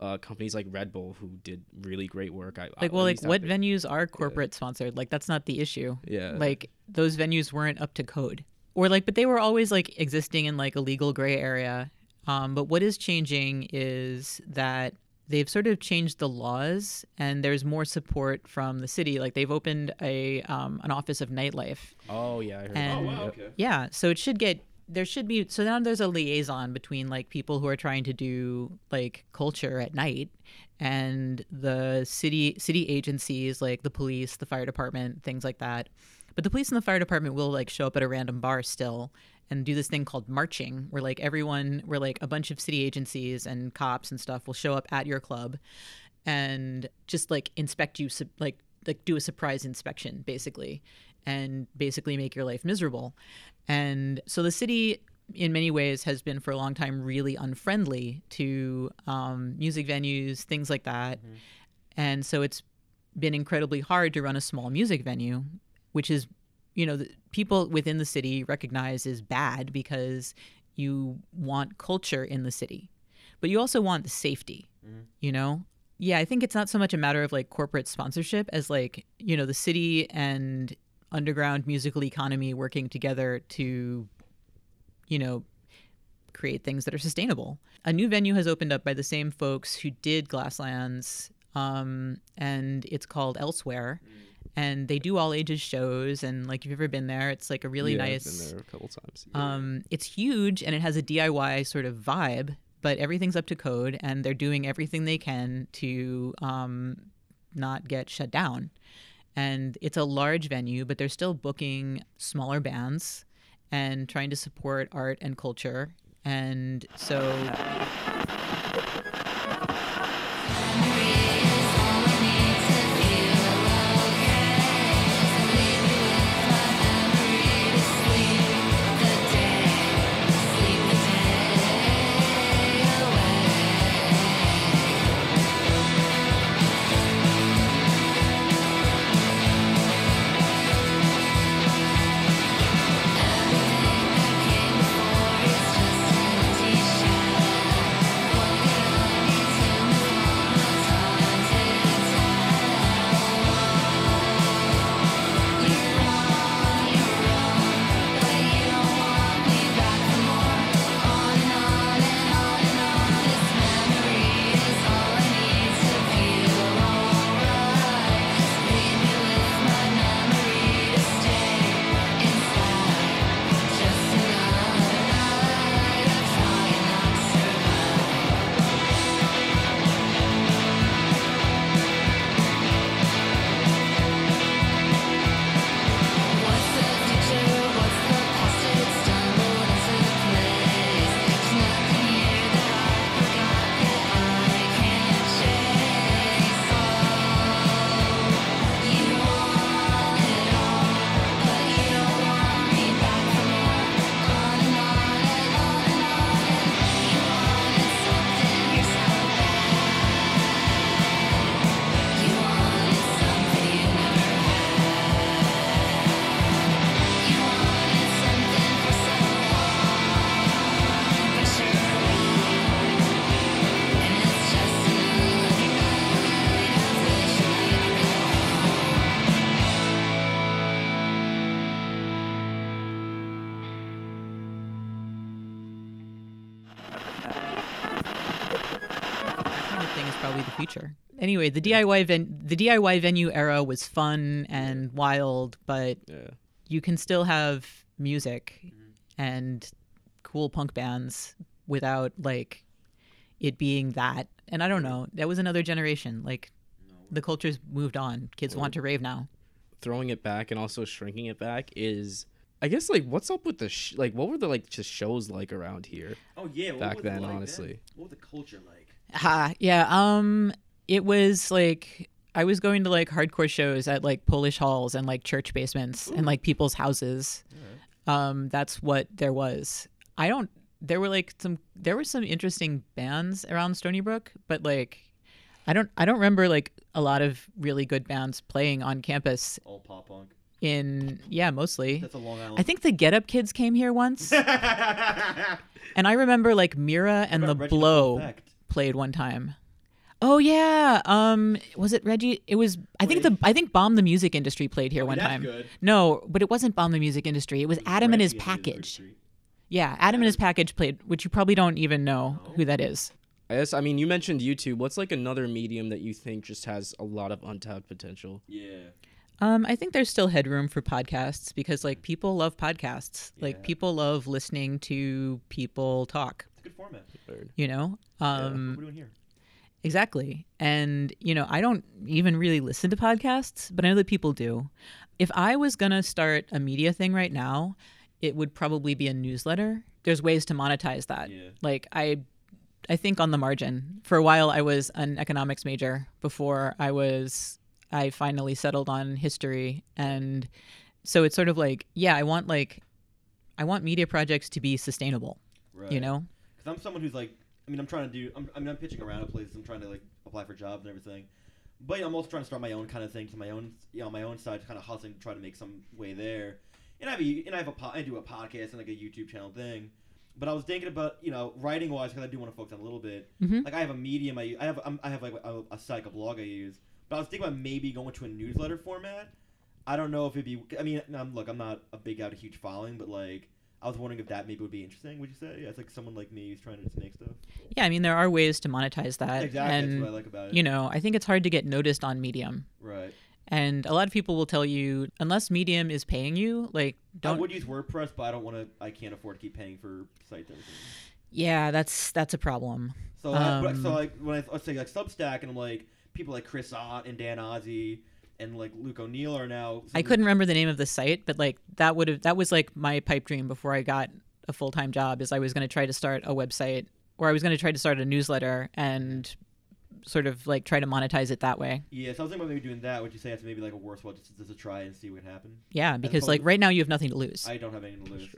uh, companies like Red Bull who did really great work. I, like at well like what there. venues are corporate sponsored like that's not the issue Yeah. like those venues weren't up to code or like but they were always like existing in like a legal gray area um, but what is changing is that they've sort of changed the laws and there's more support from the city like they've opened a um, an office of nightlife Oh yeah, I heard. And- Oh wow. Okay. Yeah, so it should get there should be so now there's a liaison between like people who are trying to do like culture at night and the city city agencies like the police, the fire department, things like that. But the police and the fire department will like show up at a random bar still and do this thing called marching where like everyone where like a bunch of city agencies and cops and stuff will show up at your club and just like inspect you like like do a surprise inspection basically and basically make your life miserable and so the city in many ways has been for a long time really unfriendly to um, music venues things like that. And so it's been incredibly hard to run a small music venue which is you know the people within the city recognize is bad because you want culture in the city but you also want the safety you know? Yeah i think it's not so much a matter of like corporate sponsorship as like you know the city and underground musical economy working together to you know create things that are sustainable a new venue has opened up by the same folks who did glasslands um, and it's called elsewhere and they do all ages shows and like if you've ever been there it's like a really Yeah, I've nice been there a couple times. Yeah. um, it's huge and it has a DIY sort of vibe, but everything's up to code and they're doing everything they can to um, not get shut down. And it's a large venue, but they're still booking smaller bands and trying to support art and culture. And so is probably the future. Anyway, the DIY ven- the DIY venue era was fun and wild, but Yeah. you can still have music mm-hmm. and cool punk bands without like it being that. And I don't know, that was another generation. Like the culture's moved on. Kids want to rave now. Throwing it back and also shrinking it back is, I guess, like what's up with the sh- like what were the like just shows like around here? Oh yeah, Back was then, like honestly. What was the culture like? Ha, yeah. Um, it was like I was going to like hardcore shows at like Polish halls and like church basements and like people's houses. Um, that's what there was. I don't. There were like some. There were some interesting bands around Stony Brook, but like, I don't. I don't remember like a lot of really good bands playing on campus. All pop punk. In yeah, mostly. That's a Long Island. I think the Get Up Kids came here once, and I remember like Mira and the Blow Effect? Played one time. Oh yeah, um, was it Reggie? It was. I think the I think Bomb the Music Industry played here one that's time. good. No, but it wasn't Bomb the Music Industry. It was Adam and his Reggie and the package. Street. Yeah, Adam and his package played, which you probably don't even know who that is. I guess I mean you mentioned YouTube. What's like another medium that you think just has a lot of untapped potential? Yeah. Um, I think there's still headroom for podcasts because like people love podcasts. Like Yeah. people love listening to people talk. It's a good format. You know. what are Um, we doing here? Exactly. And, you know, I don't even really listen to podcasts, but I know that people do. If I was going to start a media thing right now, it would probably be a newsletter. There's ways to monetize that. Yeah. Like I I think on the margin. For a while I was an economics major before I was I finally settled on history and so it's sort of like, yeah, I want like I want media projects to be sustainable, Right. you know? Because I'm someone who's like, I mean, I'm trying to do. I'm, I mean, I'm pitching around at places. I'm trying to like apply for jobs and everything. But I'm also trying to start my own kind of thing to my own, you know, my own side, to kind of hustling to try to make some way there. And I have a, and I have a, po- I do a podcast and like a YouTube channel thing. But I was thinking about, you know, writing wise, because I do want to focus on a little bit. Mhm. Like I have a medium, I, I have, I'm, I have like a, a site, a blog I use. But I was thinking about maybe going to a newsletter format. I don't know if it'd be. I mean, I'm, look, I'm not a big out, a huge following, but like, I was wondering if that maybe would be interesting. Would you say? Yeah, it's like someone like me who's trying to just make stuff. Yeah, I mean there are ways to monetize that. Exactly, And, that's what I like about it. You know, I think it's hard to get noticed on Medium. Right. And a lot of people will tell you unless Medium is paying you, like I don't I would use WordPress, but I don't want to. I can't afford to keep paying for sites. and everything. Yeah, that's that's a problem. So, I, Um, so like when I let's say like Substack, and I'm like people like Chris Ott and Dan Ozzi and like Luke O'Neill are now. I couldn't remember the name of the site, but like that would have that was like my pipe dream before I got a full time job. Is I was going to try to start a website, or I was going to try to start a newsletter and sort of like try to monetize it that way. Yeah, so I was thinking about maybe doing that. Would you say that's maybe like a worthwhile just, just to try and see what happens? Yeah, because like right now you have nothing to lose. I don't have anything to lose.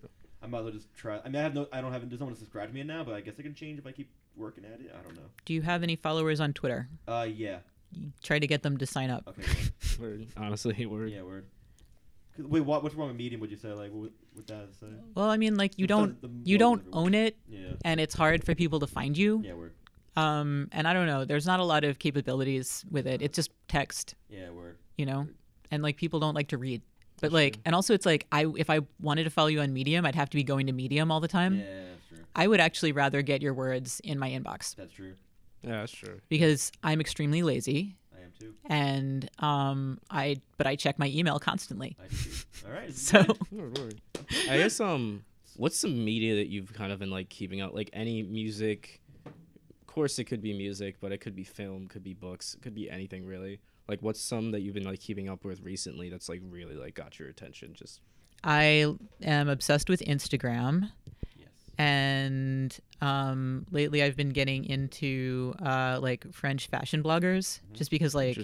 I might as well just try. I mean, I have no. I don't have. There's no one to subscribe to me now, but I guess I can change if I keep working at it. I don't know. Do you have any followers on Twitter? Uh, yeah. Try to get them to sign up. Okay. Word. Honestly, word. Yeah, word. Wait, what? What's wrong with Medium? Would you say like what? What that say? Well, I mean, like you don't the you don't everywhere. own it, Yeah. and it's hard for people to find you. Yeah, word. Um, and I don't know. There's not a lot of capabilities with it. It's just text, Yeah, word. you know, and like people don't like to read. But like, and also it's like I if I wanted to follow you on Medium, I'd have to be going to Medium all the time. Yeah, that's true. I would actually rather get your words in my inbox That's true. Yeah, that's true. because I'm extremely lazy I am too. and um I but I check my email constantly. I do. All right. So Word, word. I guess um, what's some media that you've kind of been like keeping up? Like any music. Of course, it could be music, but it could be film, could be books, could be anything really. Like, what's some that you've been like keeping up with recently that's like really like got your attention? Just I am obsessed with Instagram. And um, lately I've been getting into uh, like French fashion bloggers, just because like,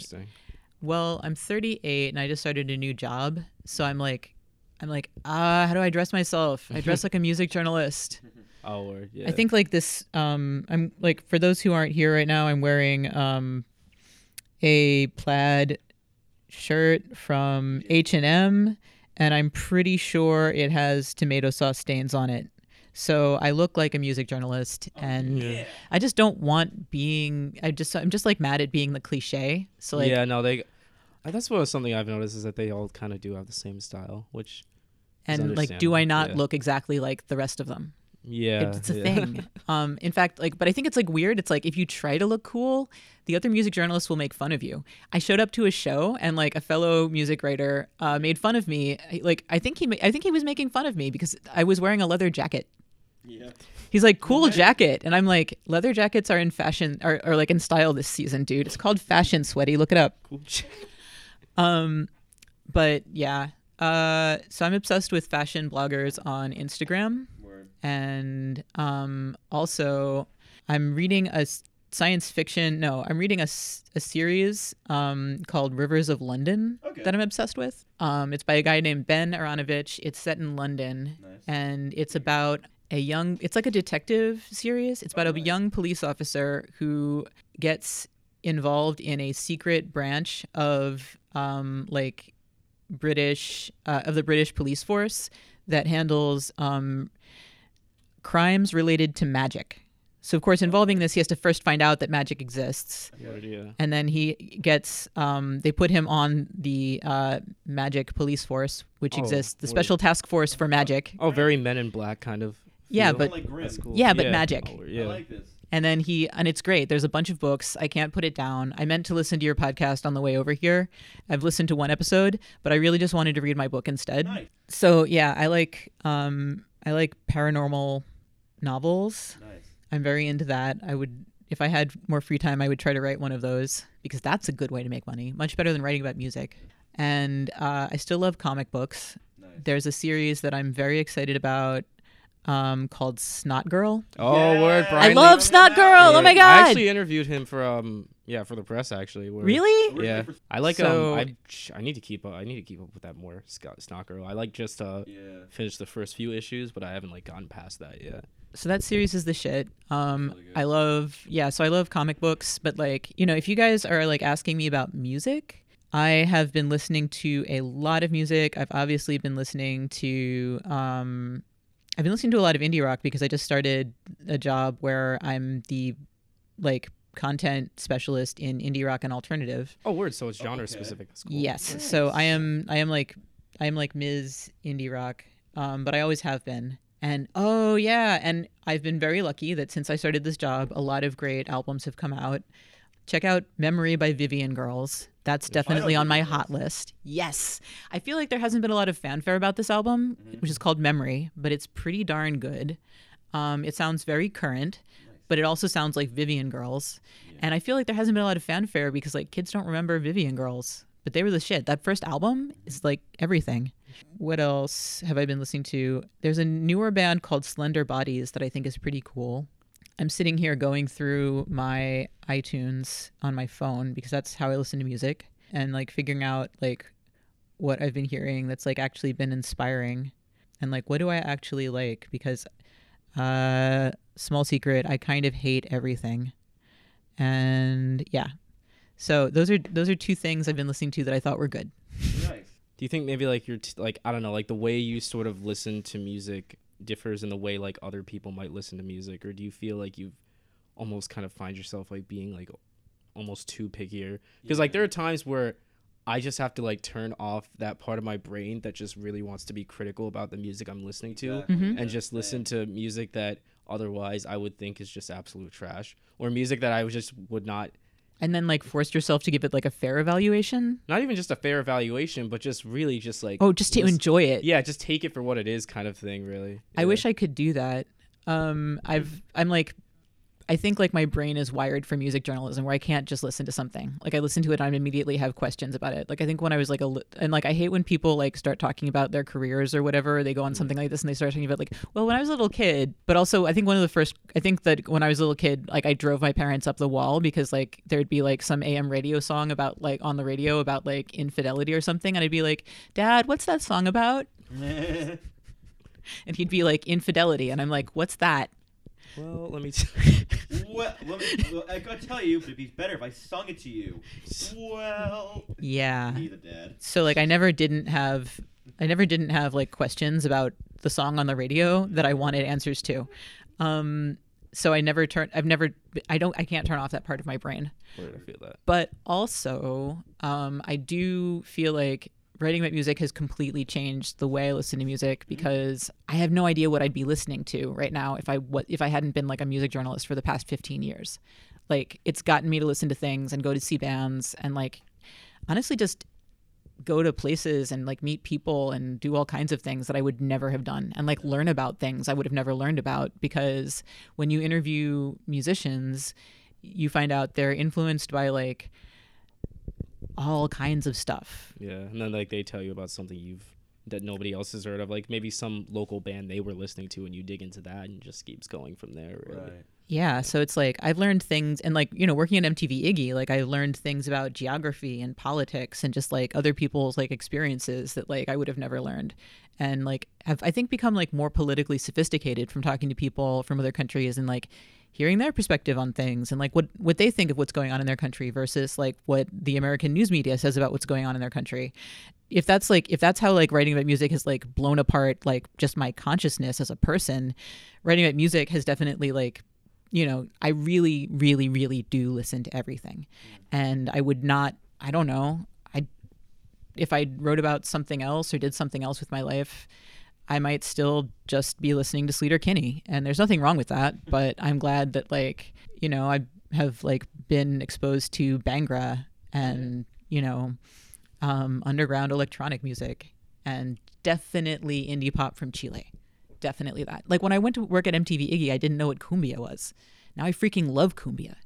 well, I'm 38 and I just started a new job, so I'm like, I'm like, ah, how do I dress myself? I dress like a music journalist. Oh, word. Yeah. I think like this. Um, I'm like for those who aren't here right now, I'm wearing um, a plaid shirt from H and M, and I'm pretty sure it has tomato sauce stains on it. So I look like a music journalist, and Yeah. I just don't want being. I just I'm just like mad at being the cliche. So like yeah, no, they. uh, That's what was something I've noticed is that they all kind of do have the same style, which. is and like, do I not yeah. look exactly like the rest of them? Yeah, it's a yeah. thing. Um, in fact, like, but I think it's like weird. It's like if you try to look cool, the other music journalists will make fun of you. I showed up to a show and like a fellow music writer uh, made fun of me. Like I think he, ma- I think he was making fun of me because I was wearing a leather jacket. Yeah. He's like, cool jacket. And I'm like, leather jackets are in fashion, are, are like in style this season, dude. It's called Fashion Sweaty. Look it up. Um, but yeah. Uh, so I'm obsessed with fashion bloggers on Instagram. Word. And um, also, I'm reading a science fiction. No, I'm reading a series um, called Rivers of London Okay. that I'm obsessed with. Um, it's by a guy named Ben Aaronovitch. It's set in London, Nice. and it's about a young. It's like a detective series. It's about a young police officer who gets involved in a secret branch of um, like British uh, of the British police force that handles um, crimes related to magic. So, of course, involving this, he has to first find out that magic exists, yeah. and then he gets. Um, they put him on the uh, magic police force, which Oh, exists, the word. special task force for magic. Oh, very Men in Black kind of. Yeah, but- like Grimm. That's cool. Yeah, but magic. Oh, I yeah. like this. And then he, and it's great. There's a bunch of books. I can't put it down. I meant to listen to your podcast on the way over here. I've listened to one episode, but I really just wanted to read my book instead. Nice. So yeah, I like um I like paranormal novels. Nice. I'm very into that. I would if I had more free time, I would try to write one of those because that's a good way to make money. Much better than writing about music. And uh, I still love comic books. Nice. There's a series that I'm very excited about um, called Snot Girl. Oh, word, Brian. I love Snot Girl. Oh my god! I actually interviewed him for um yeah for the press actually. where- really? Yeah, I like So- um I I need to keep up I need to keep up with that more Snot Girl. I like just uh Yeah. finished the first few issues, but I haven't like gotten past that yet. so that series is the shit. Um, Really. I love yeah. So I love comic books, but like you know, if you guys are like asking me about music, I have been listening to a lot of music. I've obviously been listening to um, I've been listening to a lot of indie rock because I just started a job where I'm the like content specialist in indie rock and alternative. Oh, word. So it's genre Okay. specific. That's cool. Yes. So I am I am like I am like Ms. Indie Rock, um, but I always have been. And oh yeah, and I've been very lucky that since I started this job, a lot of great albums have come out. Check out Memory by Vivian Girls. That's definitely on my Vivian hot list. Yes. I feel like there hasn't been a lot of fanfare about this album, which is called Memory, but it's pretty darn good. Um, it sounds very current, but it also sounds like Vivian Girls. And I feel like there hasn't been a lot of fanfare because like kids don't remember Vivian Girls, but they were the shit. That first album is like everything. What else have I been listening to? There's a newer band called Slender Bodies that I think is pretty cool. I'm sitting here going through my iTunes on my phone because that's how I listen to music and like figuring out like what I've been hearing that's like actually been inspiring and like what do I actually like because uh small secret I kind of hate everything. And yeah. So those are those are two things I've been listening to that I thought were good. Nice. Do you think maybe like you're t- like I don't know like the way you sort of listen to music differs in the way like other people might listen to music, or do you feel like you've almost kind of find yourself like being like almost too pickier? Because like there are times where I just have to like turn off that part of my brain that just really wants to be critical about the music I'm listening to, Exactly. Mhm. and just listen to music that otherwise I would think is just absolute trash, or music that I just would not And then like forced yourself to give it like a fair evaluation. not even just a fair evaluation, but just really just like Oh, just to listen- enjoy it. yeah, just take it for what it is, kind of thing. Really, I wish I could do that. Um, I've I'm like, I think like my brain is wired for music journalism where I can't just listen to something. Like I listen to it and I immediately have questions about it. Like I think when I was like a and like I hate when people like start talking about their careers or whatever. They go on mm. something like this and they start talking about like, well, when I was a little kid. But also I think one of the first I think that when I was a little kid, like I drove my parents up the wall because like there'd be like some AM radio song about like on the radio about like infidelity or something, and I'd be like, Dad, what's that song about? And he'd be like infidelity, and I'm like, what's that? Well, let me. T- well, let me, well, I gotta tell you, but it'd be better if I sung it to you. Well, Yeah. he's. So like I never didn't have I never didn't have like questions about the song on the radio that I wanted answers to. Um so I never turn I've never I don't I can't turn off that part of my brain. Where did I feel that? But also um I do feel like writing about music has completely changed the way I listen to music mm-hmm. because I have no idea what I'd be listening to right now if I what if I hadn't been like a music journalist for the past 15 years. Like it's gotten me to listen to things and go to see bands and like honestly just go to places and like meet people and do all kinds of things that I would never have done and like learn about things I would have never learned about because when you interview musicians you find out they're influenced by like all kinds of stuff. Yeah, and then like they tell you about something you've that nobody else has heard of, like maybe some local band they were listening to, and you dig into that, and just keeps going from there. Really. Right. Yeah, so it's like I've learned things, and like you know, working at MTV Iggy, like I learned things about geography and politics and just like other people's like experiences that like I would have never learned, and like have I think become like more politically sophisticated from talking to people from other countries and like hearing their perspective on things and like what what they think of what's going on in their country versus like what the American news media says about what's going on in their country. If that's like if that's how like writing about music has like blown apart like just my consciousness as a person, writing about music has definitely like you know, I really, really, really do listen to everything. And I would not, I don't know, I, if I wrote about something else or did something else with my life, I might still just be listening to Sleater Kinney. And there's nothing wrong with that. But I'm glad that, like, you know, I have, like, been exposed to Bhangra and, you know, um, underground electronic music and definitely indie pop from Chile definitely that. Like when I went to work at MTV Iggy, I didn't know what cumbia was. Now I freaking love cumbia.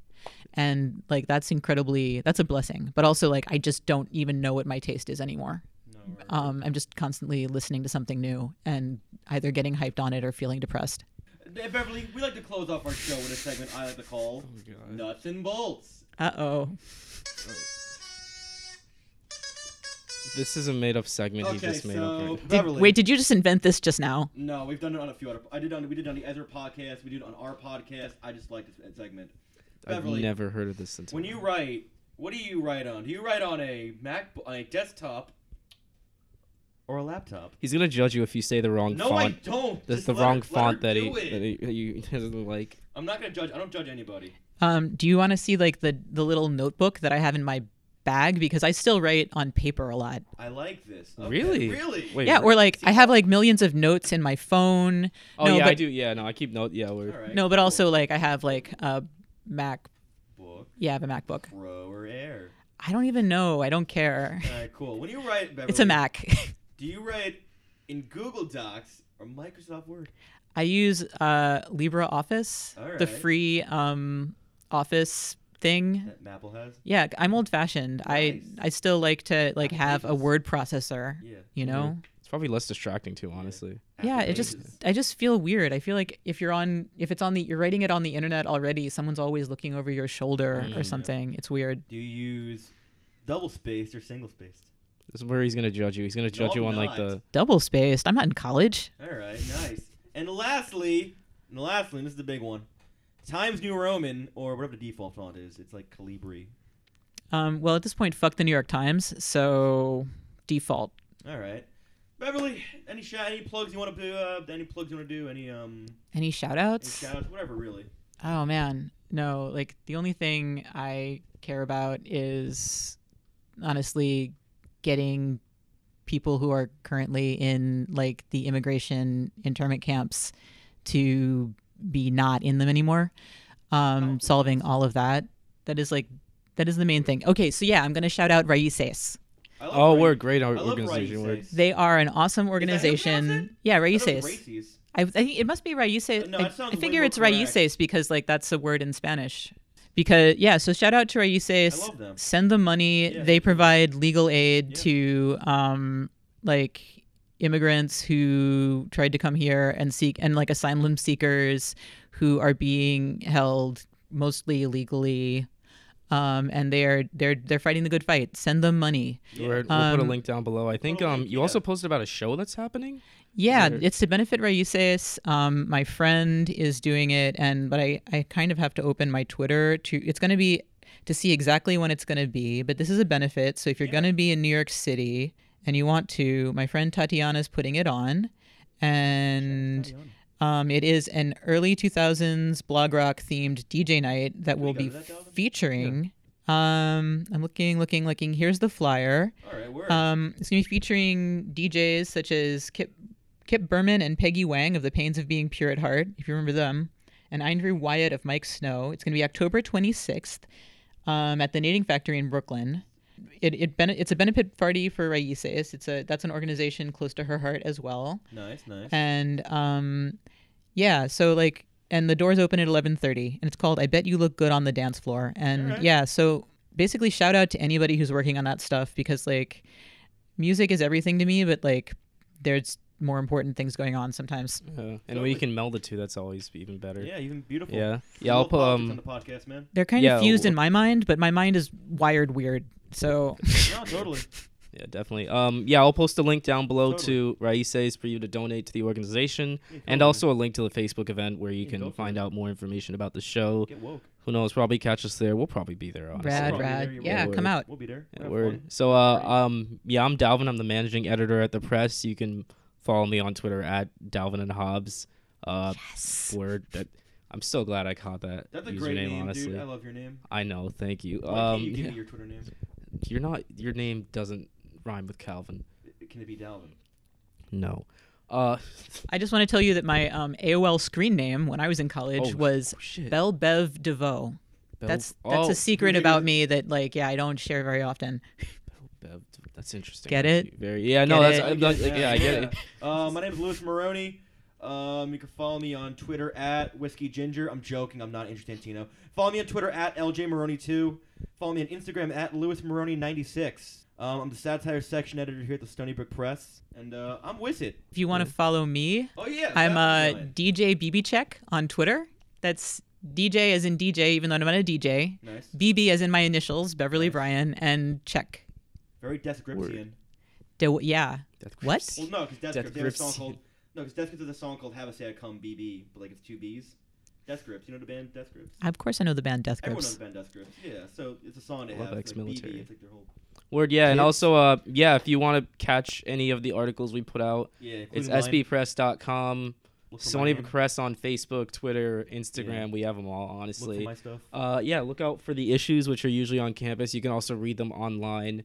And like that's incredibly that's a blessing. But also like I just don't even know what my taste is anymore. Um, I'm just constantly listening to something new and either getting hyped on it or feeling depressed. Beverly, we like to close off our show with a segment I like to call Nuts and Bolts. Uh oh. This is a made up segment he Okay, just made up. so Right. Beverly. Wait, did you just invent this just now? No, we've done it on a few other. I did on we did it on the Ezra podcast. We did it on our podcast. I just like this segment. I've Beverly, never heard of this until when you write, what do you write on? Do you write on a Mac, on a desktop, or a laptop? He's gonna judge you if you say the wrong font. No, font. I don't. That's Just the let her- wrong let her font that he, do that he, that he doesn't like. I'm not gonna judge. I don't judge anybody. Um, do you want to see like the the little notebook that I have in my bag because I still write on paper a lot. I like this. Okay, Really? Really? Wait, yeah, or like I have like millions of notes in my phone. Oh no, yeah, but, I do. Yeah, no, I keep note. Yeah, we're All right. No, but cool. also like I have like a Mac. book, Yeah, I have a MacBook. Pro or Air. I don't even know. I don't care. All right, cool. When you write, Beverly, It's a Mac. Do you write in Google Docs or Microsoft Word? I use uh, LibreOffice, the free um, Office thing. That Maple has. Yeah, I'm old fashioned. I Nice. I still like to like Apple have a word processor. Yeah. You know. it's probably less distracting too. Honestly, Yeah, Apple it just I just feel weird. I feel like if you're on if it's on the you're writing it on the internet already, someone's always looking over your shoulder or something. It's weird. Do you use double spaced or single spaced? This is where he's gonna judge you. He's gonna judge I'm you on like not. the. Double spaced. I'm not in college. All right, nice. And lastly, and lastly, and this is the big one. Times New Roman or whatever the default font is. It's like Calibri. Um, well, at this point, fuck the New York Times. So default. All right. Beverly, any shout, any plugs you want to do? Uh, any plugs you want to do? Any um, Any shout any outs? shout outs? Whatever, really. Oh man, no. Like the only thing I care about is honestly getting people who are currently in like the immigration internment camps to be not in them anymore. Um, solving all of that. That is like that is the main thing. Okay, so yeah, I'm gonna shout out Raices. I Oh, Rai- we're a great I or- organization. Raices. They are an awesome Is that how you pronounce organization. Yeah, I thought Raices. Raices. I, I think it must be Raices. No, I, I figure it's correct. Raices because like that's a word in Spanish. Because yeah, so shout out to Raices. I love them. Send them money. Yeah, they provide legal aid Yeah. to um like immigrants who tried to come here and seek and like asylum seekers who are being held mostly illegally. Um, and they're they're they're fighting the good fight. Send them money. we're, we'll put a Um, link down below. I think um you yeah. also posted about a show that's happening. Yeah, it's to benefit Raices. Um, my friend is doing it, and but I, I kind of have to open my Twitter to. It's going to be to see exactly when it's going to be. But this is a benefit. So if you're going to be in New York City and you want to, my friend Tatiana's putting it on, and um, it is an early 2000s blog rock themed DJ night that will be to that, Dalvin? featuring Um, I'm looking, looking, looking. Here's the flyer. All right. Um, it's gonna be featuring DJs such as Kip Kip Berman and Peggy Wang of The Pains of Being Pure at Heart, if you remember them, and Andrew Wyatt of Miike Snow. It's gonna be October 26th um, at the Knitting Factory in Brooklyn. It, it bene- it's a benefit party for Raices. It's a that's an organization close to her heart as well. nice, nice. And um, yeah, so like, and the doors open at eleven thirty, and it's called "I Bet You Look Good on the Dance Floor." And Alright. yeah, so basically, shout out to anybody who's working on that stuff because like, music is everything to me, but like, there's more important things going on sometimes. Uh, and when you can meld the two, that's always even better. yeah, even beautiful. Yeah. Yeah, I'll put politics um on the podcast, man. They're kind Yeah, of fused in my mind, but my mind is wired weird. So No, totally. Yeah, definitely. Um, yeah, I'll post a link down below Totally. to Raices for you to donate to the organization, Yeah, and also a link to the Facebook event where you Yeah, can find it. out more information about the show. Get woke. Who knows? Probably catch us there. We'll probably be there. Honestly. rad, Probably rad. there, Yeah, will. come out. We'll be there. Yeah, Have word. So, uh, um, yeah, I'm Dalvin. I'm the managing editor at the press. You can follow me on Twitter at Dalvin and Hobbes. Uh, word that I'm so glad I caught that That's a username. great name, honestly, dude. I love your name. I know. Thank you. Why can't Um, you give yeah. me your Twitter name? you're not. Your name doesn't rhyme with Calvin. Can it be Dalvin? No. Uh, I just want to tell you that my um, AOL screen name when I was in college Oh, was shit. Bell Bev DeVoe. Bell- That's that's oh, a secret about me that like yeah I don't share very often. Bev- That's interesting. Get it? Very. Yeah. No. Get That's. I'm not, yeah, I get it. Uh, my name is Louis Maroney. Um, you can follow me on Twitter at Whiskey Ginger. I'm joking. I'm not Andrew Santino. Follow me on Twitter at LJ Maroney2. Follow me on Instagram at Louis Maroney96. Um, I'm the satire section editor here at the Stony Brook Press, and uh, I'm with it. If you want to follow me, Oh yeah, I'm uh definitely. DJ BB Check on Twitter. That's DJ as in DJ, even though I'm not a DJ. nice, BB as in my initials, Beverly Bryan, and Check. Very description. Do, yeah. Death What? Well, no, because Death Death Grips they have a song Grips. called no, because Death Grips has a song called "Have a Say I Come BB," but like it's two B's. Death Grips, you know the band Death Grips. Of course, I know the band Death Everyone knows Grips. the band Death Grips. Yeah, so it's a song they Love have. It's like BB. ex-military. It's like their whole Word. Yeah. And also, uh, yeah, if you want to catch any of the articles we put out, yeah. it's including mine. sbpress.com. Look Sony. Press on Facebook, Twitter, Instagram. Yeah. We have them all, Look for honestly. my stuff. Uh, yeah, look out for the issues, which are usually on campus. You can also read them online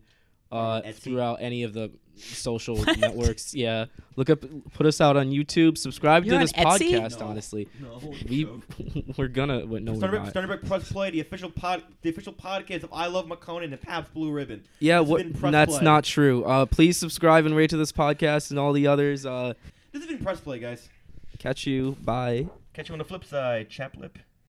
uh, throughout any of the social networks. Yeah, look up, put us out on YouTube. Subscribe You're to this Etsy? podcast. No. honestly, No, we we're gonna. Wait, no, we're Stony Brook, not. Stony Brook Press Play, the official pod, the official podcast of I Love Makonnen and Pabst Blue Ribbon. Yeah, This what? been That's Play. not true. Uh, please subscribe and rate to this podcast and all the others. Uh, This has been Press Play, guys. catch you. Bye. Catch you on the flip side, chap lip.